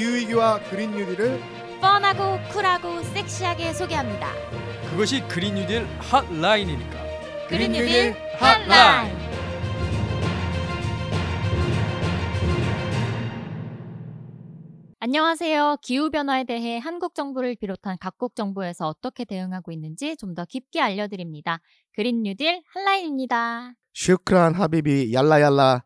기후위기와 그린 뉴딜을 fun하고 쿨하고 섹시하게 소개합니다. 그것이 그린 뉴딜 핫라인이니까. 그린 뉴딜 핫라인. 안녕하세요. 기후 변화에 대해 한국 정부를 비롯한 각국 정부에서 어떻게 대응하고 있는지 좀 더 깊게 알려드립니다. 그린 뉴딜 핫라인입니다. شكرا حبيبي يلا يلا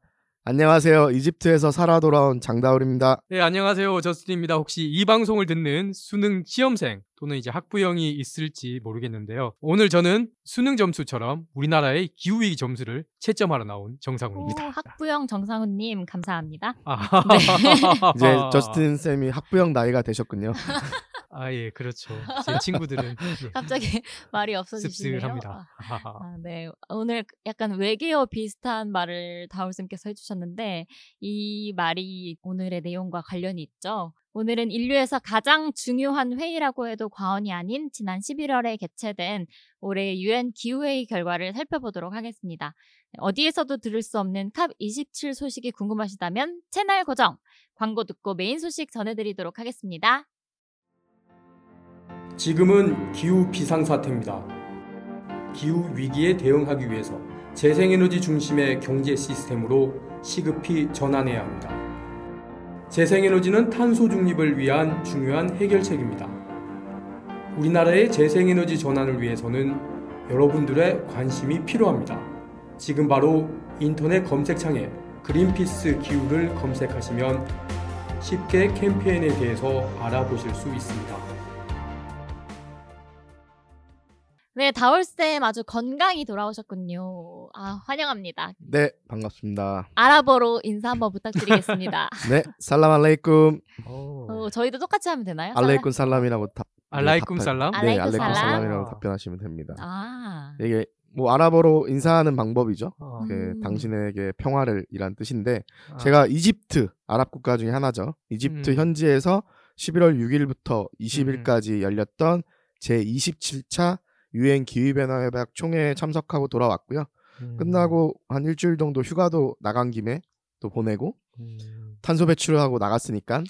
안녕하세요 이집트에서 살아 돌아온 장다울입니다 네, 안녕하세요. 저스틴입니다. 혹시 이 방송을 듣는 수능 시험생 또는 이제 학부형이 있을지 모르겠는데요. 오늘 저는 수능 점수처럼 우리나라의 기후위기 점수를 채점하러 나온 오, 정상훈입니다. 학부형 정상훈님 감사합니다. 아, 이제 저스틴 쌤이 학부형 나이가 되셨군요 아, 예, 그렇죠. 제 친구들은 예, 갑자기 말이 없어지시네요. 씁쓸합니다. 아, 네. 오늘 약간 외계어 비슷한 말을 다울쌤께서 해주셨는데 이 말이 오늘의 내용과 관련이 있죠. 오늘은 인류에서 가장 중요한 회의라고 해도 과언이 아닌 지난 11월에 개최된 올해 유엔 기후회의 결과를 살펴보도록 하겠습니다. 어디에서도 들을 수 없는 캅27 소식이 궁금하시다면 채널 고정, 광고 듣고 메인 소식 전해드리도록 하겠습니다. 지금은 기후 비상사태입니다. 기후 위기에 대응하기 위해서 재생에너지 중심의 경제 시스템으로 시급히 전환해야 합니다. 재생에너지는 탄소 중립을 위한 중요한 해결책입니다. 우리나라의 재생에너지 전환을 위해서는 여러분들의 관심이 필요합니다. 지금 바로 인터넷 검색창에 그린피스 기후를 검색하시면 쉽게 캠페인에 대해서 알아보실 수 있습니다. 네, 다올쌤 아주 건강히 돌아오셨군요. 아, 환영합니다. 네 반갑습니다 아랍어로 인사 한번 부탁드리겠습니다. 네 살람 알레이쿰 어, 저희도 똑같이 하면 되나요? 알레이쿰 살람이라고 답 알라이쿰 답변- 살람? 네 알레이쿰 알레이쿰 살람. 살람이라고 답변하시면 됩니다 아, 이게 뭐 아랍어로 인사하는 방법이죠 어. 그 음. 당신에게 평화를 이란 뜻인데 아. 제가 이집트 아랍 국가 중에 하나죠. 이집트 음. 현지에서 11월 6일부터 20일까지 열렸던 제 27차 유엔 기후변화 협약 총회에 참석하고 돌아왔고요. 음. 끝나고 한 일주일 정도 휴가도 나간 김에 또 보내고 음. 탄소 배출을 하고 나갔으니까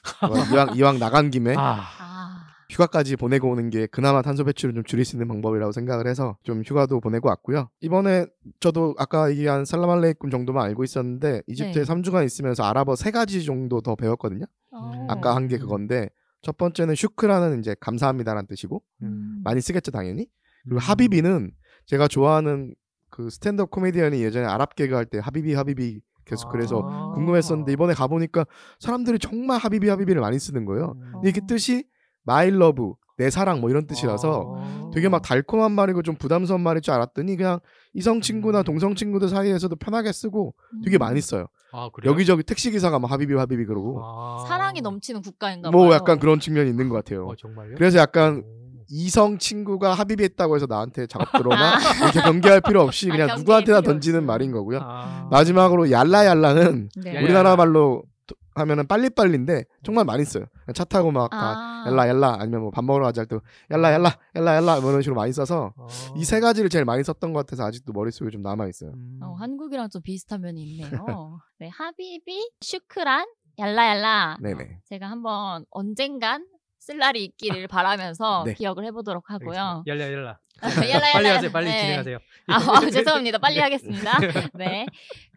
이왕, 이왕 나간 김에 아, 아, 휴가까지 보내고 오는 게 그나마 탄소 배출을 좀 줄일 수 있는 방법이라고 생각을 해서 좀 휴가도 보내고 왔고요. 이번에 저도 아까 얘기한 살라말레이쿰 정도만 알고 있었는데 이집트에 네. 3주간 있으면서 아랍어 세 가지 정도 더 배웠거든요. 어. 아까 한 게 그건데 첫 번째는 슈크라는 이제 감사합니다라는 뜻이고 음. 많이 쓰겠죠 당연히. 그리고 음. 하비비는 제가 좋아하는 그 스탠드업 코미디언이 예전에 아랍 개그 할때 하비비 하비비 계속 그래서 아. 궁금했었는데 이번에 가보니까 사람들이 정말 하비비 하비비를 많이 쓰는 거예요. 음. 이게 뜻이 my love 내 사랑 뭐 이런 뜻이라서 아. 되게 막 달콤한 말이고 좀 부담스러운 말일 줄 알았더니 그냥 이성 친구나 동성 친구들 사이에서도 편하게 쓰고 되게 음. 많이 써요. 아, 그래요? 여기저기 택시 기사가 막 하비비 하비비 그러고 아. 사랑이 넘치는 국가인가 봐요. 뭐 약간 그런 측면이 있는 것 같아요. 어, 정말요? 그래서 약간 오. 이성 친구가 합의했다고 해서 나한테 작업 들어오나 이렇게 경계할 필요 없이 아, 그냥 경계할 누구한테나 던지는. 말인 거고요. 아. 마지막으로 얄라얄라는 네. 얄라- 우리나라 말로 도- 하면은 빨리빨리인데 정말 많이 써요. 차 타고 막다 아. 얄라 얄라 아니면 뭐 밥 먹으러 가자 할때 얄라 얄라 얄라 얄라 뭐 이런 식으로 많이 써서 어. 이세 가지를 제일 많이 썼던 것 같아서 아직도 머릿속에 좀 남아 있어요. 음. 어, 한국이랑 좀 비슷한 면이 있네요. 네, 하비비, 슈크란, 얄라얄라. 네네. 제가 한번 언젠간 쓸 날이 있기를 바라면서 네. 기억을 해보도록 하고요. 얄라 얄라. 얄라얄라. 빨리 하세요. 빨리 네. 진행하세요. 아, 아, 죄송합니다. 빨리 하겠습니다. 네.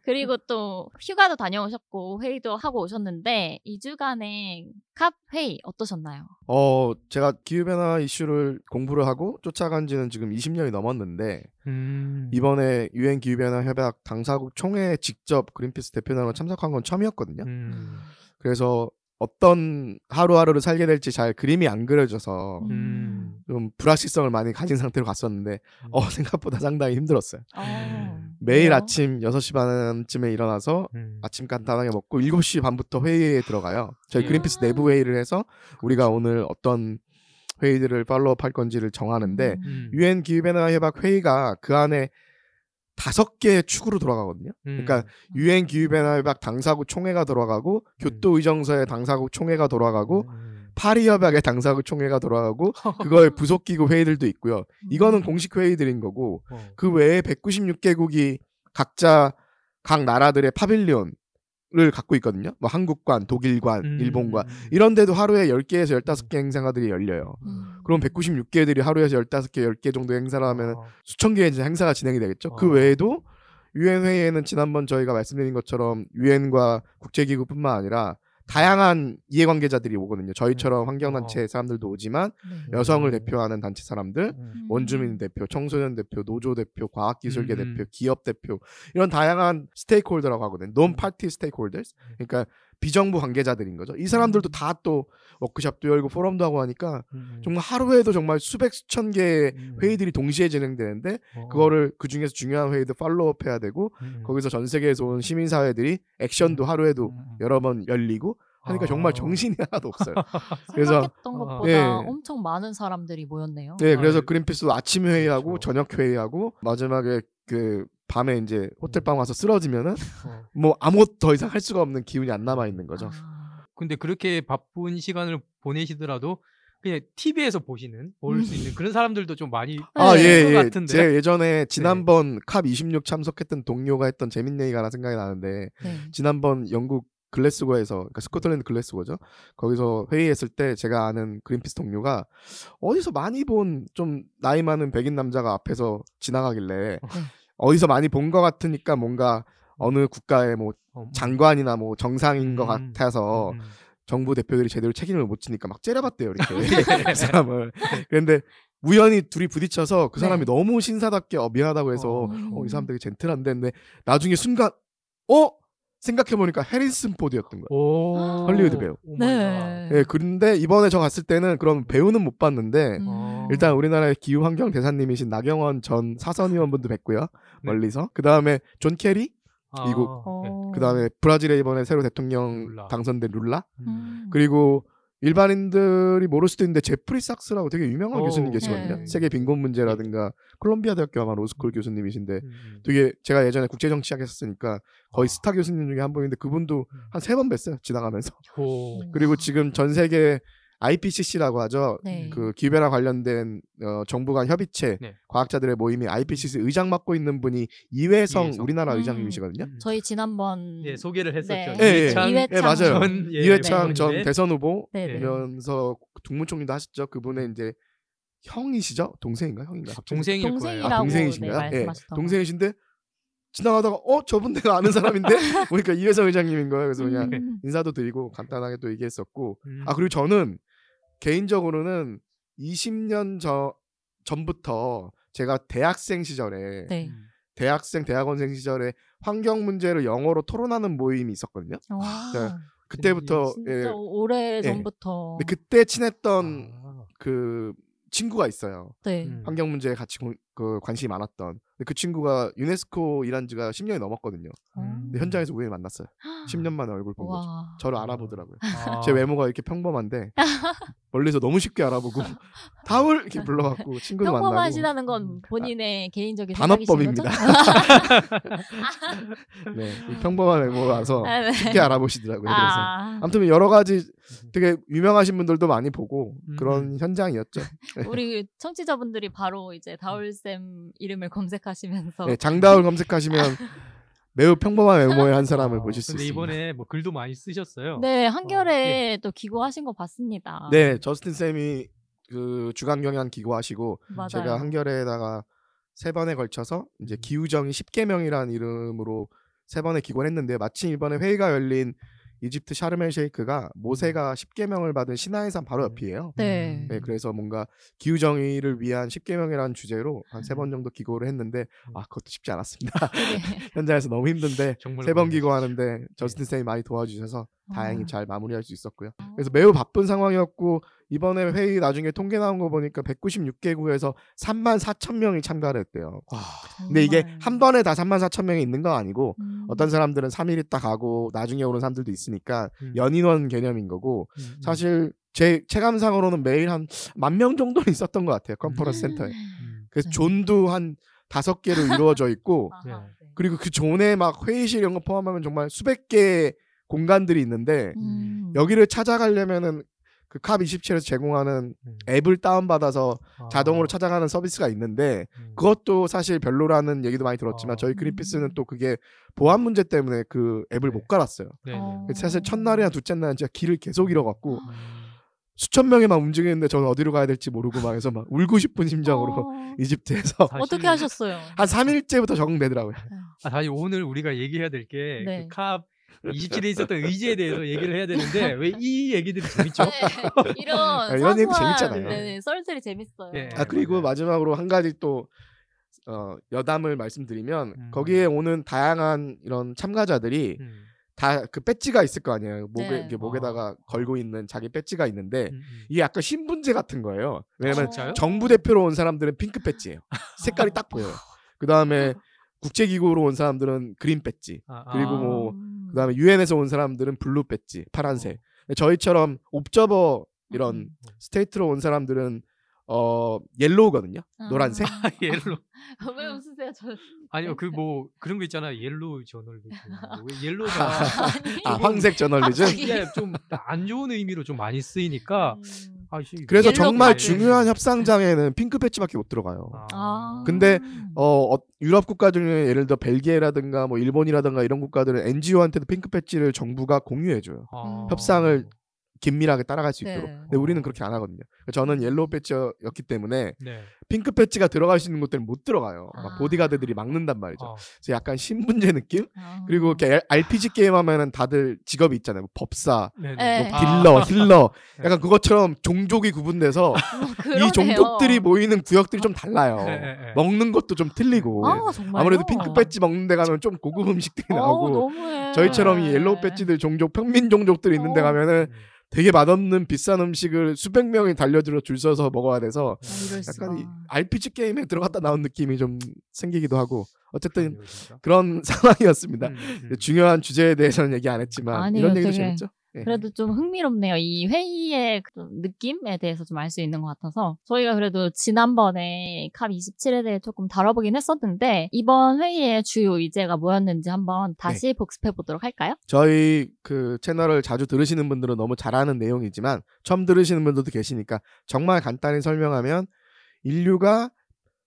그리고 또 휴가도 다녀오셨고 회의도 하고 오셨는데 2주간의 캅 회의 어떠셨나요? 어 제가 기후 변화 이슈를 공부를 하고 쫓아간 지는 지금 20년이 넘었는데 음. 이번에 유엔 기후 변화 협약 당사국 총회에 직접 그린피스 대표단으로 참석한 건 처음이었거든요. 음. 그래서 어떤 하루하루를 살게 될지 잘 그림이 안 그려져서 음. 좀 불확실성을 많이 가진 상태로 갔었는데 어 생각보다 상당히 힘들었어요. 어, 매일 왜요? 아침 6시 반쯤에 일어나서 음. 아침 간단하게 먹고 7시 반부터 회의에 들어가요. 저희 음. 그린피스 내부 회의를 해서 우리가 오늘 어떤 회의들을 팔로우업 할 건지를 정하는데 음. 음. 유엔 기후변화 협약 회의가 그 안에 다섯 개의 축으로 돌아가거든요. 음. 그러니까 유엔 기후 변화 협약 당사국 총회가 돌아가고 교토 의정서의 당사국 총회가 돌아가고 음. 파리 협약의 당사국 총회가 돌아가고 그거의 부속 기구 회의들도 있고요. 이거는 공식 회의들인 거고 어. 그 외에 196개국이 각자 각 나라들의 파빌리온 를 갖고 있거든요. 뭐 한국관, 독일관, 음, 일본관 음, 이런 데도 하루에 10개에서 15개 행사들이 열려요. 음. 그럼 196개들이 하루에서 15개, 10개 정도 행사를 하면 어, 수천 개의 이제 행사가 진행이 되겠죠. 그 어. 외에도 유엔 회의에는 지난번 저희가 말씀드린 것처럼 유엔과 국제기구뿐만 아니라 다양한 이해관계자들이 오거든요. 저희처럼 환경단체 사람들도 오지만 네. 여성을 음. 대표하는 단체 사람들, 음. 원주민 대표, 청소년 대표, 노조 대표, 과학기술계 음. 대표, 기업 대표 이런 다양한 stakeholder라고 하거든요. non-party stakeholders. 그러니까 비정부 관계자들인 거죠. 이 사람들도 다 또 워크숍도 열고 포럼도 하고 하니까 음. 정말 하루에도 정말 수백 수천 개의 음. 회의들이 동시에 진행되는데 어. 그거를 그 중에서 중요한 회의도 follow-up 해야 되고 음. 거기서 전 세계에서 온 시민 사회들이 액션도 하루에도 음. 여러 번 열리고 하니까 아. 정말 정신이 하나도 없어요. 그래서- 생각했던 어. 것보다 예. 엄청 많은 사람들이 모였네요. 네, 그래서 아, 그린피스도 아침 회의하고 그렇죠. 저녁 회의하고 마지막에 그 밤에 이제 호텔방 와서 쓰러지면은 어. 뭐 아무것도 더 이상 할 수가 없는 기운이 안 남아 있는 거죠. 아, 근데 그렇게 바쁜 시간을 보내시더라도 그냥 TV에서 보시는 볼 수 있는 그런 사람들도 좀 많이 아, 네. 예, 것 예. 같은데. 제 예전에 지난번 캅 26 참석했던 동료가 했던 재밌는 얘기가 하나 생각이 나는데 네. 지난번 영국 글래스고에서 그러니까 스코틀랜드 글래스고죠. 거기서 회의했을 때 제가 아는 그린피스 동료가 어디서 많이 본 좀 나이 많은 백인 남자가 앞에서 지나가길래 어디서 많이 본 것 같으니까 뭔가 어느 국가의 뭐 어, 음. 장관이나 뭐 정상인 것 음. 같아서 음. 정부 대표들이 제대로 책임을 못 지니까 막 째려봤대요 이렇게 그 사람을. 그런데 우연히 둘이 부딪혀서 그 사람이 네. 너무 신사답게 어, 미안하다고 해서 어. 어, 이 사람 되게 젠틀한데 근데 나중에 순간 어 생각해보니까 해리슨 포드였던 거예요. 오. 헐리우드 배우. 네. 예, 그런데 이번에 저 갔을 때는 그럼 배우는 못 봤는데 음. 어. 일단 우리나라의 기후 환경 대사님이신 나경원 전 사선 의원분도 뵀고요 네. 멀리서 그 다음에 존 케리 아, 미국. 네. 어. 그 다음에 브라질에 이번에 새로 대통령 룰라. 당선된 룰라 음. 그리고 일반인들이 모를 수도 있는데 제프리 삭스라고 되게 유명한 오. 교수님 계시거든요. 네. 세계 빈곤 문제라든가 콜롬비아 대학교 아마 로스쿨 교수님이신데 음, 음. 되게 제가 예전에 국제 정치 학했으니까 거의 아. 스타 교수님 중에 한 분인데 그분도 음. 한세 번 뵀어요 지나가면서. 오. 그리고 지금 전 세계 IPCC라고 하죠. 네. 그 기후변화 관련된 어, 정부 간 협의체 네. 과학자들의 모임이 IPCC 의장 맡고 있는 분이 이회성 이회성. 우리나라 음. 의장님이시거든요. 음. 저희 지난번 예, 소개를 했었죠. 네. 예, 예. 이회창 이회창 예, 맞아요. 전 예, 이회창 네. 전 네. 대선 후보 네네. 이면서 국무총리도 하셨죠. 그분의 이제 형이시죠? 동생인가 형인가? 갑자기? 동생일 거예요. 동생이라고 아, 동생이신가요? 네, 예, 말씀하셨던 동생이신데 지나가다가 어 저분 내가 아는 사람인데 보니까 이회성 의장님인 거예요. 그래서 그냥 음. 인사도 드리고 간단하게 또 얘기했었고 음. 아 그리고 저는 개인적으로는 20년 저, 전부터 제가 대학생 시절에 네. 음. 대학생 대학원생 시절에 환경 문제를 영어로 토론하는 모임이 있었거든요. 와, 네. 그때부터 진짜 예, 오래 전부터. 근데 그때 친했던 아. 그 친구가 있어요. 네. 음. 환경 문제에 같이 고- 그 관심이 많았던. 근데 그 친구가 유네스코 일한 지가 10년이 넘었거든요. 어. 근데 현장에서 우연히 만났어요. 10년 만에 얼굴 본 거죠. 와. 저를 알아보더라고요. 아. 제 외모가 이렇게 평범한데 멀리서 너무 쉽게 알아보고 다울 이렇게 불러갖고 친구도 만나고 평범하시다는 건 본인의 개인적인 단어법입니다. 생각이신 거죠? 네, 이 평범한 외모라서 아, 네. 쉽게 알아보시더라고요. 그래서 아, 아무튼 여러 가지 되게 유명하신 분들도 많이 보고 음. 그런 현장이었죠. 우리 청취자분들이 바로 이제 다울쌤 이름을 검색하시면서 네, 장다울 검색하시면 매우 평범한 외모의 한 사람을 어, 보실 수 근데 있습니다. 이번에 뭐 글도 많이 쓰셨어요. 네 한결에 어, 예. 또 기고하신 거 봤습니다. 네, 저스틴 쌤이 그 주간 경향 기고하시고 맞아요. 제가 한겨레에다가 세 번에 걸쳐서 이제 기후정의 10개명이라는 이름으로 세 번에 기고했는데 마침 이번에 회의가 열린 이집트 샤르멜 쉐이크가 모세가 10개명을 받은 신화의 산 바로 옆이에요. 네. 네, 그래서 뭔가 기후 정의를 위한 10개명이라는 주제로 한 세 번 정도 기고를 했는데 아 그것도 쉽지 않았습니다. 되게 현장에서 너무 힘든데 세 번. 기고하는데 저스틴 쌤이 많이 도와주셔서 다행히 아. 잘 마무리할 수 있었고요. 어. 그래서 매우 바쁜 상황이었고 이번에 회의 나중에 통계 나온 거 보니까 196개국에서 3만 4천 명이 참가를 했대요. 근데 이게. 한 번에 다 3만 4천 명이 있는 건 아니고 음. 어떤 사람들은 3일 있다 가고 나중에 오는 사람들도 있으니까 음. 연인원 개념인 거고 음, 음. 사실 제 체감상으로는 매일 한 만 명 정도는 있었던 것 같아요 컨퍼런스 센터에. 음. 그래서 네. 존도 한 다섯 개로 이루어져 있고 아하, 네. 네. 그리고 그 존에 막 회의실 이런 거 포함하면 정말 수백 개의 공간들이 있는데 음. 여기를 찾아가려면은 그 캅 27에서 제공하는 음. 앱을 다운받아서 아. 자동으로 찾아가는 서비스가 있는데 음. 그것도 사실 별로라는 얘기도 많이 들었지만 어. 저희 그린피스는 또 그게 보안 문제 때문에 그 앱을 네. 못 갈았어요. 네, 네. 어. 사실 첫날이나 둘째 날은 진짜 길을 계속 잃어갖고 음. 수천 명이만 움직이는데 저는 어디로 가야 될지 모르고 막 해서 막 울고 싶은 심정으로 어, 이집트에서 어떻게 하셨어요? 한 3일째부터 적응되더라고요. 아, 사실 오늘 우리가 얘기해야 될게 네. 그캅 27에 있었던 의지에 대해서 얘기를 해야 되는데 왜 이 얘기들이 재밌죠? 네, 이런 이런 얘기 사소한, 재밌잖아요. 네, 썰들이 재밌어요. 예. 아 그리고 맞아요. 마지막으로 한 가지 또 어, 여담을 말씀드리면 음. 거기에 오는 다양한 이런 참가자들이 음. 다그 배지가 있을 거 아니에요. 목에 네. 목에다가 걸고 있는 자기 배지가 있는데 음, 음. 이게 약간 신분제 같은 거예요. 왜냐면 진짜요? 정부 대표로 온 사람들은 핑크 배지예요. 색깔이 딱 보여요. 그 다음에 국제기구로 온 사람들은 green 배지. 아, 아. 그리고 뭐 음. 그다음에 유엔에서 온 사람들은 blue 배지, 파란색. 어. 저희처럼 옵저버 이런 음. state로 온 사람들은 어 yellow거든요. 아. 노란색. yellow 왜 웃으세요? 저 아니요 그 뭐 그런 거 있잖아요 옐로우 저널리즘 왜 yellow가 아니. 아 황색 저널리즘. 이게 좀 안 좋은 의미로 좀 많이 쓰이니까 음. 아, 씨, 그래서 정말 카드. 중요한 협상장에는 핑크 배지밖에 못 들어가요. 아. 근데 어, 어, 유럽 국가 중에 예를 들어 벨기에라든가 뭐 일본이라든가 이런 국가들은 NGO한테도 핑크 배지를 정부가 공유해 줘요. 아. 협상을 긴밀하게 따라갈 수 네. 있도록. 근데 우리는 그렇게 안 하거든요. 저는 yellow 배지였기 때문에 네. 핑크 배지가 들어갈 수 있는 곳들은 못 들어가요. 막 아. 보디가드들이 막는단 말이죠. 어. 그래서 약간 신분제 느낌? 아. 그리고 이렇게 RPG 게임 하면은 다들 직업이 있잖아요. 뭐 법사, 네. 네. 뭐 딜러, healer. 네. 약간 그것처럼 종족이 구분돼서 어, 이. 종족들이 모이는 구역들이 좀 달라요. 네, 네, 네. 먹는 것도 좀 틀리고. 아? 아무래도 핑크 배지 먹는 데 가면 좀 고급 음식들이 어, 나오고 너무해. 저희처럼 이 yellow 배지들 종족 평민 종족들 있는 데 어. 가면은 음. 되게 맛없는 비싼 음식을 수백 명이 달려들어 줄 서서 먹어야 돼서 아. 약간 이 RPG 게임에 들어갔다 나온 느낌이 좀 생기기도 하고 어쨌든 진짜. 그런 상황이었습니다. 음, 음. 중요한 주제에 대해서는 얘기 안 했지만 아니요, 이런 얘기도 되게 재밌죠. 예. 그래도 좀 흥미롭네요. 이 회의의 그 느낌에 대해서 좀 알 수 있는 것 같아서 저희가 그래도 지난번에 캅 27에 대해 조금 다뤄보긴 했었는데 이번 회의의 주요 의제가 뭐였는지 한번 다시 복습해 보도록 할까요? 저희 그 채널을 자주 들으시는 분들은 너무 잘 아는 내용이지만 처음 들으시는 분들도 계시니까 정말 간단히 설명하면 인류가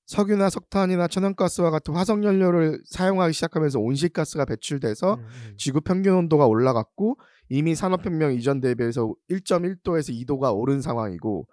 석유나 석탄이나 천연가스와 같은 화석 연료를 사용하기 시작하면서 온실가스가 배출돼서 음, 음. 지구 평균 온도가 올라갔고 이미 산업혁명 이전 대비해서 1.1도에서 2도가 오른 상황이고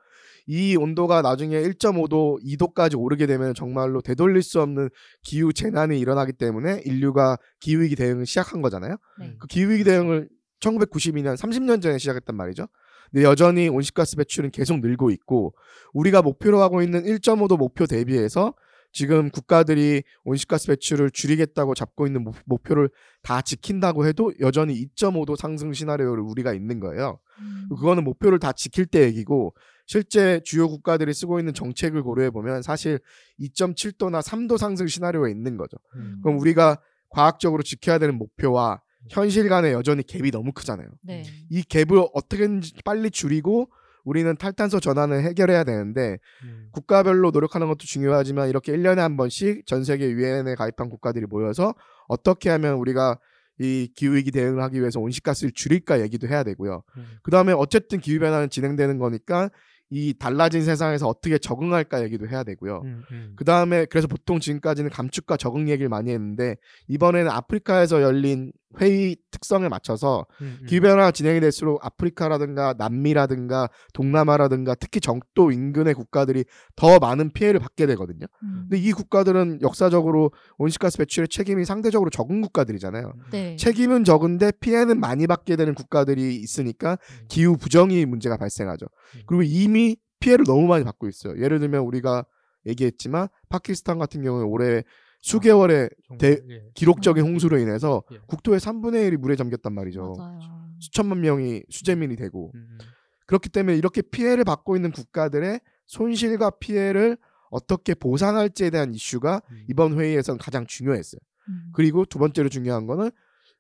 이 온도가 나중에 1.5도, 2도까지 오르게 되면 정말로 되돌릴 수 없는 기후 재난이 일어나기 때문에 인류가 기후 위기 대응을 시작한 거잖아요. 네. 그 기후 위기 대응을 1992년 30년 전에 시작했단 말이죠. 근데 여전히 온실가스 배출은 계속 늘고 있고 우리가 목표로 하고 있는 1.5도 목표 대비해서 지금 국가들이 온실가스 배출을 줄이겠다고 잡고 있는 목- 목표를 다 지킨다고 해도 여전히 2.5도 상승 시나리오를 우리가 있는 거예요. 음. 그거는 목표를 다 지킬 때 얘기고 실제 주요 국가들이 쓰고 있는 정책을 고려해 보면 사실 2.7도나 3도 상승 시나리오가 있는 거죠. 음. 그럼 우리가 과학적으로 지켜야 되는 목표와 현실 간에 여전히 갭이 너무 크잖아요. 네. 이 갭을 어떻게든지 빨리 줄이고 우리는 탈탄소 전환을 해결해야 되는데 음. 국가별로 노력하는 것도 중요하지만 이렇게 1년에 한 번씩 전 세계 유엔에 가입한 국가들이 모여서 어떻게 하면 우리가 이 기후위기 대응을 하기 위해서 온실가스를 줄일까 얘기도 해야 되고요. 음. 그 다음에 어쨌든 기후변화는 진행되는 거니까 이 달라진 세상에서 어떻게 적응할까 얘기도 해야 되고요. 음, 음. 그 다음에 그래서 보통 지금까지는 감축과 적응 얘기를 많이 했는데 이번에는 아프리카에서 열린 회의 특성에 맞춰서 음, 음. 기후변화가 진행이 될수록 아프리카라든가 남미라든가 동남아라든가 특히 정도 인근의 국가들이 더 많은 피해를 받게 되거든요. 음. 근데 이 국가들은 역사적으로 온실가스 배출의 책임이 상대적으로 적은 국가들이잖아요. 네. 책임은 적은데 피해는 많이 받게 되는 국가들이 있으니까 기후 부정이 문제가 발생하죠. 음. 그리고 이미 피해를 너무 많이 받고 있어요. 예를 들면 우리가 얘기했지만 파키스탄 같은 경우에 올해 수개월의 정말, 대- 예. 기록적인 홍수로 인해서 예. 국토의 3분의 1이 물에 잠겼단 말이죠. 맞아요. 수천만 명이 수재민이 되고 음, 음. 그렇기 때문에 이렇게 피해를 받고 있는 국가들의 손실과 피해를 어떻게 보상할지에 대한 이슈가 음. 이번 회의에서는 가장 중요했어요. 음. 그리고 두 번째로 중요한 거는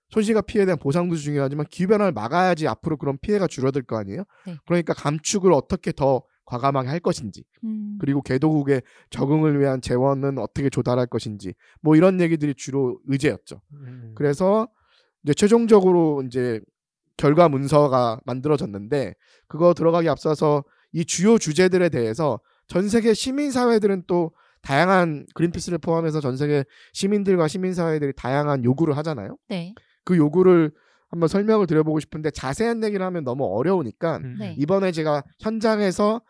손실과 피해에 대한 보상도 중요하지만 기후변화를 막아야지 앞으로 그런 피해가 줄어들 거 아니에요. 네. 그러니까 감축을 어떻게 더 과감하게 할 것인지 음. 그리고 개도국의 적응을 위한 재원은 어떻게 조달할 것인지 뭐 이런 얘기들이 주로 의제였죠. 음, 음. 그래서 이제 최종적으로 이제 결과 문서가 만들어졌는데 그거 들어가기 앞서서 이 주요 주제들에 대해서 전 세계 시민 사회들은 또 다양한 그린피스를 포함해서 전 세계 시민들과 시민 사회들이 다양한 요구를 하잖아요. 네. 그 요구를 한번 설명을 드려보고 싶은데 자세한 얘기를 하면 너무 어려우니까 음. 네. 이번에 제가 현장에서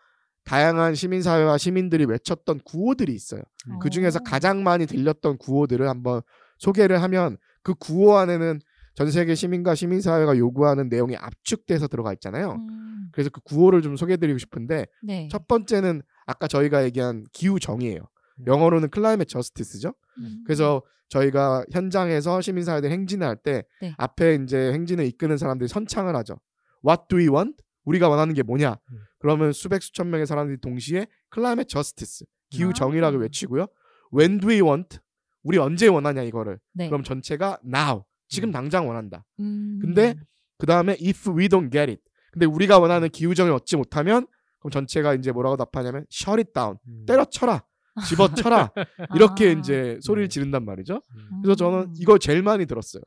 다양한 시민 사회와 시민들이 외쳤던 구호들이 있어요. 음. 그 중에서 오. 가장 많이 들렸던 구호들을 한번 소개를 하면 그 구호 안에는 전 세계 시민과 시민 사회가 요구하는 내용이 압축돼서 들어가 있잖아요. 음, 그래서 그 구호를 좀 소개해드리고 싶은데 네. 첫 번째는 아까 저희가 얘기한 기후 정의예요. 음. 영어로는 클라이맥 저스티스죠. 음. 그래서 저희가 현장에서 시민 사회들 행진을 할때 네. 앞에 이제 행진을 이끄는 사람들이 선창을 하죠. What do we want? 우리가 원하는 게 뭐냐? 음. 그러면 수백 수천 명의 사람들이 동시에 클라이맥 저스티스 기후 아. 정의라고 외치고요. When do we want? 우리 언제 원하냐 이거를. 네. 그럼 전체가 now. 지금 음. 당장 원한다. 음. 근데 그 다음에 if we don't get it. 근데 우리가 원하는 기후 정의를 얻지 못하면 그럼 전체가 이제 뭐라고 답하냐면 shut it down. 음. 때려쳐라. 집어쳐라. 이렇게 아. 이제 소리를 네. 지른단 말이죠. 음. 그래서 저는 이거 제일 많이 들었어요.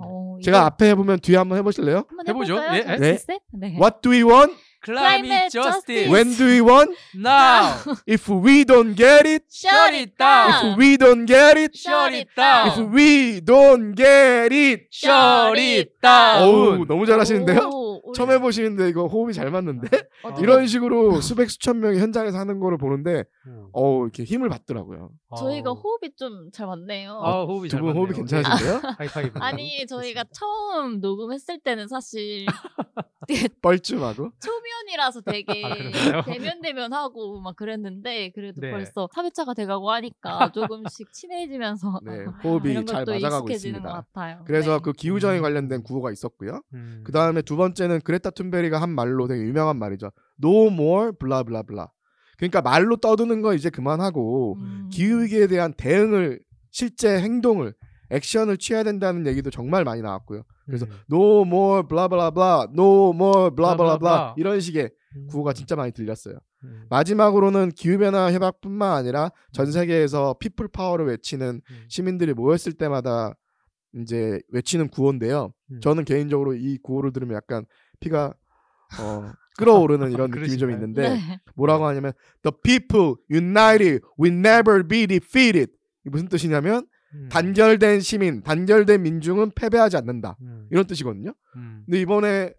어, 제가 이거 앞에 해보면 뒤에 한번 해보실래요? 한번 해보죠. 해볼까요? 예, 예. 네. 셋? 네. What do we want? Climate justice. When do we want? now. If we don't get it, Shut it down. if we don't get it, Shut it down. if we don't get it. Shut it down. 어우 너무 잘하시는데요? 오, 처음 해보시는데 이거 호흡이 잘 맞는데 어떻게- 이런 식으로 수백 수천 명이 현장에서 하는 거를 보는데 음. 어우 이렇게 힘을 받더라고요. 저희가 아우. 호흡이 좀 잘 맞네요. 아, 호흡이 두잘분 호흡이. 괜찮으신데요? 예. 하이파이브. 아니 저희가 처음 녹음했을 때는 사실 뻘쭘하고 초면이라서 되게 아, 그런가요? 대면 대면 하고 막 그랬는데 그래도 네. 벌써 3회차가 돼가고 하니까 조금씩 친해지면서 네, 아, 호흡이 잘 맞아가고 있습니다. 것 같아요. 그래서 네. 그 기후정에 음. 관련된 구호가 있었고요. 음. 그 다음에 두 번째 는 그레타 툰베리가 한 말로 되게 유명한 말이죠. No more blah blah blah. 그러니까 말로 떠드는 거 이제 그만하고 음. 기후 위기에 대한 대응을 실제 행동을 액션을 취해야 된다는 얘기도 정말 많이 나왔고요. 그래서 음. No more blah blah blah, no more blah blah blah blah. 이런 식의 음. 구호가 진짜 많이 들렸어요. 음. 마지막으로는 기후변화 협약뿐만 아니라 전 세계에서 피플 파워를 외치는 음. 시민들이 모였을 때마다 이제 외치는 구호인데요. 음. 저는 개인적으로 이 구호를 들으면 약간 피가 어, 끓어오르는 이런 느낌이 좀? 있는데 네. 뭐라고 하냐면 The people united will never be defeated. 이게 무슨 뜻이냐면 음. 단결된 시민, 단결된 민중은 패배하지 않는다. 음. 이런 뜻이거든요. 음. 근데 이번에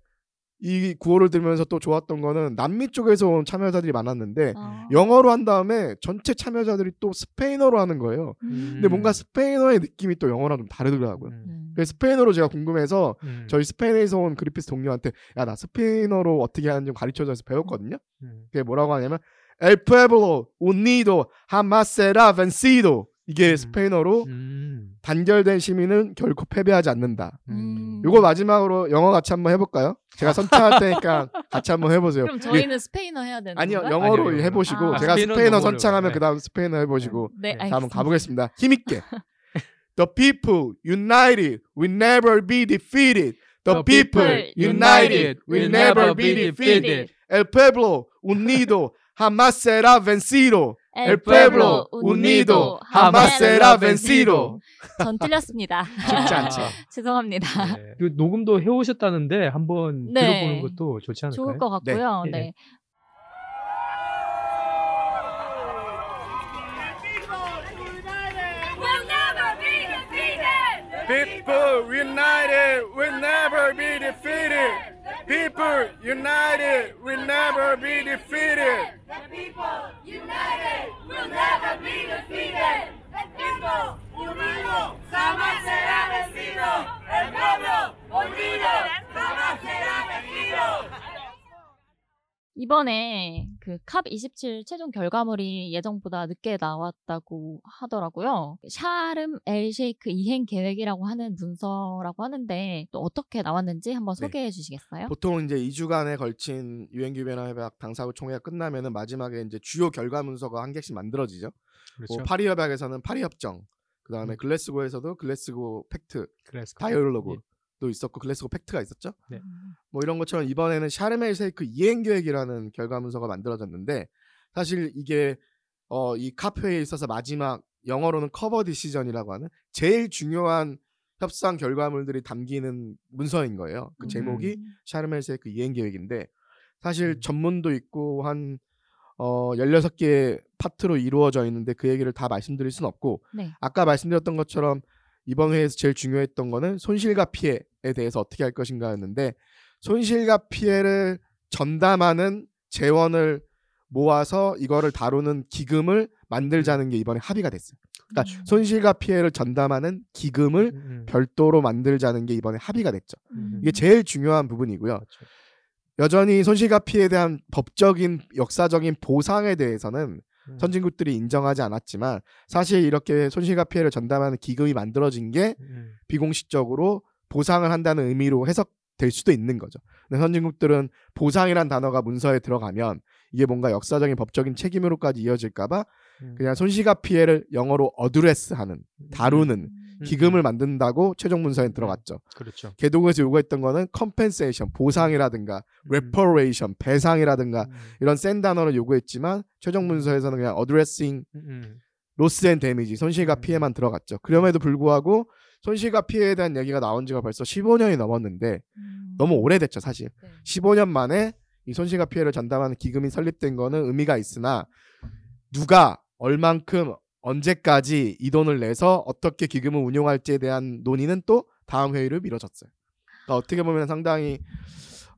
이 구호를 들으면서 또 좋았던 거는 남미 쪽에서 온 참여자들이 많았는데 아. 영어로 한 다음에 전체 참여자들이 또 스페인어로 하는 거예요. 음. 근데 뭔가 스페인어의 느낌이 또 영어랑 좀 다르더라고요. 음. 네. 그래서 스페인어로 제가 궁금해서 음. 저희 스페인에서 온 그리피스 동료한테 야 나 스페인어로 어떻게 하는지 좀 가르쳐줘서 배웠거든요. 음. 그게 뭐라고 하냐면 El pueblo unido jamás será vencido. 이게 음. 스페인어로 음. 단결된 시민은 결코 패배하지 않는다. 음. 요거 마지막으로 영어 같이 한번 해볼까요? 제가 선창할 테니까 같이 한번 해보세요. 그럼 저희는 스페인어 해야 되는 아니요 건가요? 영어로 아니요, 영어로. 해보시고 아. 제가 스페인어 선창하면 어려워요. 그다음 스페인어 해보시고 네, 자 한번 알겠습니다. 가보겠습니다. 힘있게. The people united will never be defeated. The people united will never be defeated. El pueblo unido jamás será vencido. El pueblo unido jamás será vencido. 전 틀렸습니다. 쉽지 않죠. 죄송합니다. 네. 그 녹음도 해오셨다는데 한번 네. 들어보는 것도 좋지 않을까요? 좋을 것 같고요. 네. 네. 네. will never be defeated. People united will never be defeated. People united will never be defeated. The people united will never be defeated. The people unidos jamás será vencido. El pueblo unido jamás será vencido. 이번에 그캅27 최종 결과물이 예정보다 늦게 나왔다고 하더라고요. 샤름 엘 쉐이크 이행 계획이라고 하는 문서라고 하는데 또 어떻게 나왔는지 한번 네. 소개해 주시겠어요? 보통 이제 2주간에 걸친 유엔규 변화 협약 당사국 총회가 끝나면은 마지막에 이제 주요 결과 문서가 한 개씩 만들어지죠. 그렇죠. 뭐 파리 협약에서는 파리 협정, 그다음에 음. 글래스고에서도 글래스고 pact, 그래서 dialogue 도 있었고 글래스고 pact가 있었죠. 네. 음. 뭐 이런 것처럼 이번에는 샤름엘셰이크 이행 계획이라는 결과 문서가 만들어졌는데 사실 이게 어 이 COP에 있어서 마지막 영어로는 cover decision이라고 하는 제일 중요한 협상 결과물들이 담기는 문서인 거예요. 그 제목이 음. 샤름엘셰이크 이행 계획인데 사실 음. 전문도 있고 한 어, 16개의 파트로 이루어져 있는데 그 얘기를 다 말씀드릴 수는 없고 네. 아까 말씀드렸던 것처럼 이번 회에서 제일 중요했던 거는 손실과 피해에 대해서 어떻게 할 것인가였는데 손실과 피해를 전담하는 재원을 모아서 이거를 다루는 기금을 만들자는 게 이번에 합의가 됐어요. 그러니까 음. 손실과 피해를 전담하는 기금을 음, 별도로 만들자는 게 이번에 합의가 됐죠. 음. 이게 제일 중요한 부분이고요. 그렇죠. 여전히 손실과 피해에 대한 법적인 역사적인 보상에 대해서는 음. 선진국들이 인정하지 않았지만 사실 이렇게 손실과 피해를 전담하는 기금이 만들어진 게 음, 비공식적으로 보상을 한다는 의미로 해석될 수도 있는 거죠. 근데 선진국들은 보상이란 단어가 문서에 들어가면 이게 뭔가 역사적인 법적인 책임으로까지 이어질까봐 음. 그냥 손실과 피해를 영어로 address하는 다루는 음. 기금을 만든다고 최종 문서에 들어갔죠. 그렇죠. 개도국에서 요구했던 거는 compensation 보상이라든가 음. reparation 배상이라든가 음, 이런 센 단어를 요구했지만 최종 문서에서는 그냥 addressing 음, 음. loss and damage 손실과 음. 피해만 들어갔죠. 그럼에도 불구하고 손실과 피해에 대한 얘기가 나온 지가 벌써 15년이 넘었는데 음. 너무 오래됐죠, 사실. 네. 15년 만에 이 손실과 피해를 전담하는 기금이 설립된 거는 의미가 있으나 누가 얼만큼 언제까지 이 돈을 내서 어떻게 기금을 운용할지에 대한 논의는 또 다음 회의를 미뤄졌어요. 그러니까 어떻게 보면 상당히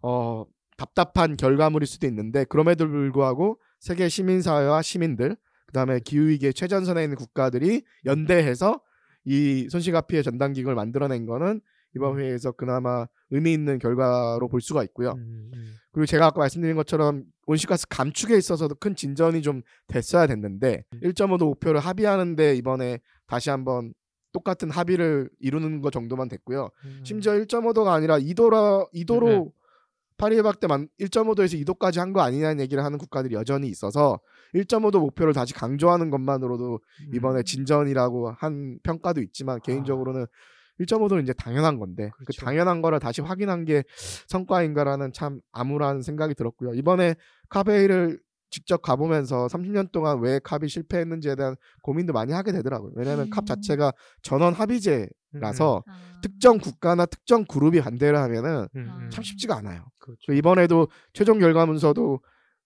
어, 답답한 결과물일 수도 있는데 그럼에도 불구하고 세계 시민사회와 시민들 그다음에 기후위기의 최전선에 있는 국가들이 연대해서 이 손실과 피해 전담 기금을 만들어낸 거는 이번 회의에서 그나마 의미 있는 결과로 볼 수가 있고요. 음, 음. 그리고 제가 아까 말씀드린 것처럼 온실가스 감축에 있어서도 큰 진전이 좀 됐어야 됐는데 1.5도 목표를 합의하는데 이번에 다시 한번 똑같은 합의를 이루는 것 정도만 됐고요. 음. 심지어 1.5도가 아니라 2도라 2도로 네. 파리 협약 때 1.5도에서 2도까지 한 거 아니냐는 얘기를 하는 국가들이 여전히 있어서 1.5도 목표를 다시 강조하는 것만으로도 음. 이번에 진전이라고 한 평가도 있지만 개인적으로는 1.5도는 이제 당연한 건데 그 그렇죠. 당연한 거를 다시 확인한 게 성과인가라는 참 암울한 생각이 들었고요. 이번에 카베이를 직접 가보면서 30년 동안 왜 캅이 실패했는지에 대한 고민도 많이 하게 되더라고요. 왜냐하면 캅 음. 자체가 전원 합의제라서 아. 특정 국가나 특정 그룹이 반대를 하면은 음, 음. 참 쉽지가 않아요. 그렇죠. 그 이번에도 최종 결과 문서도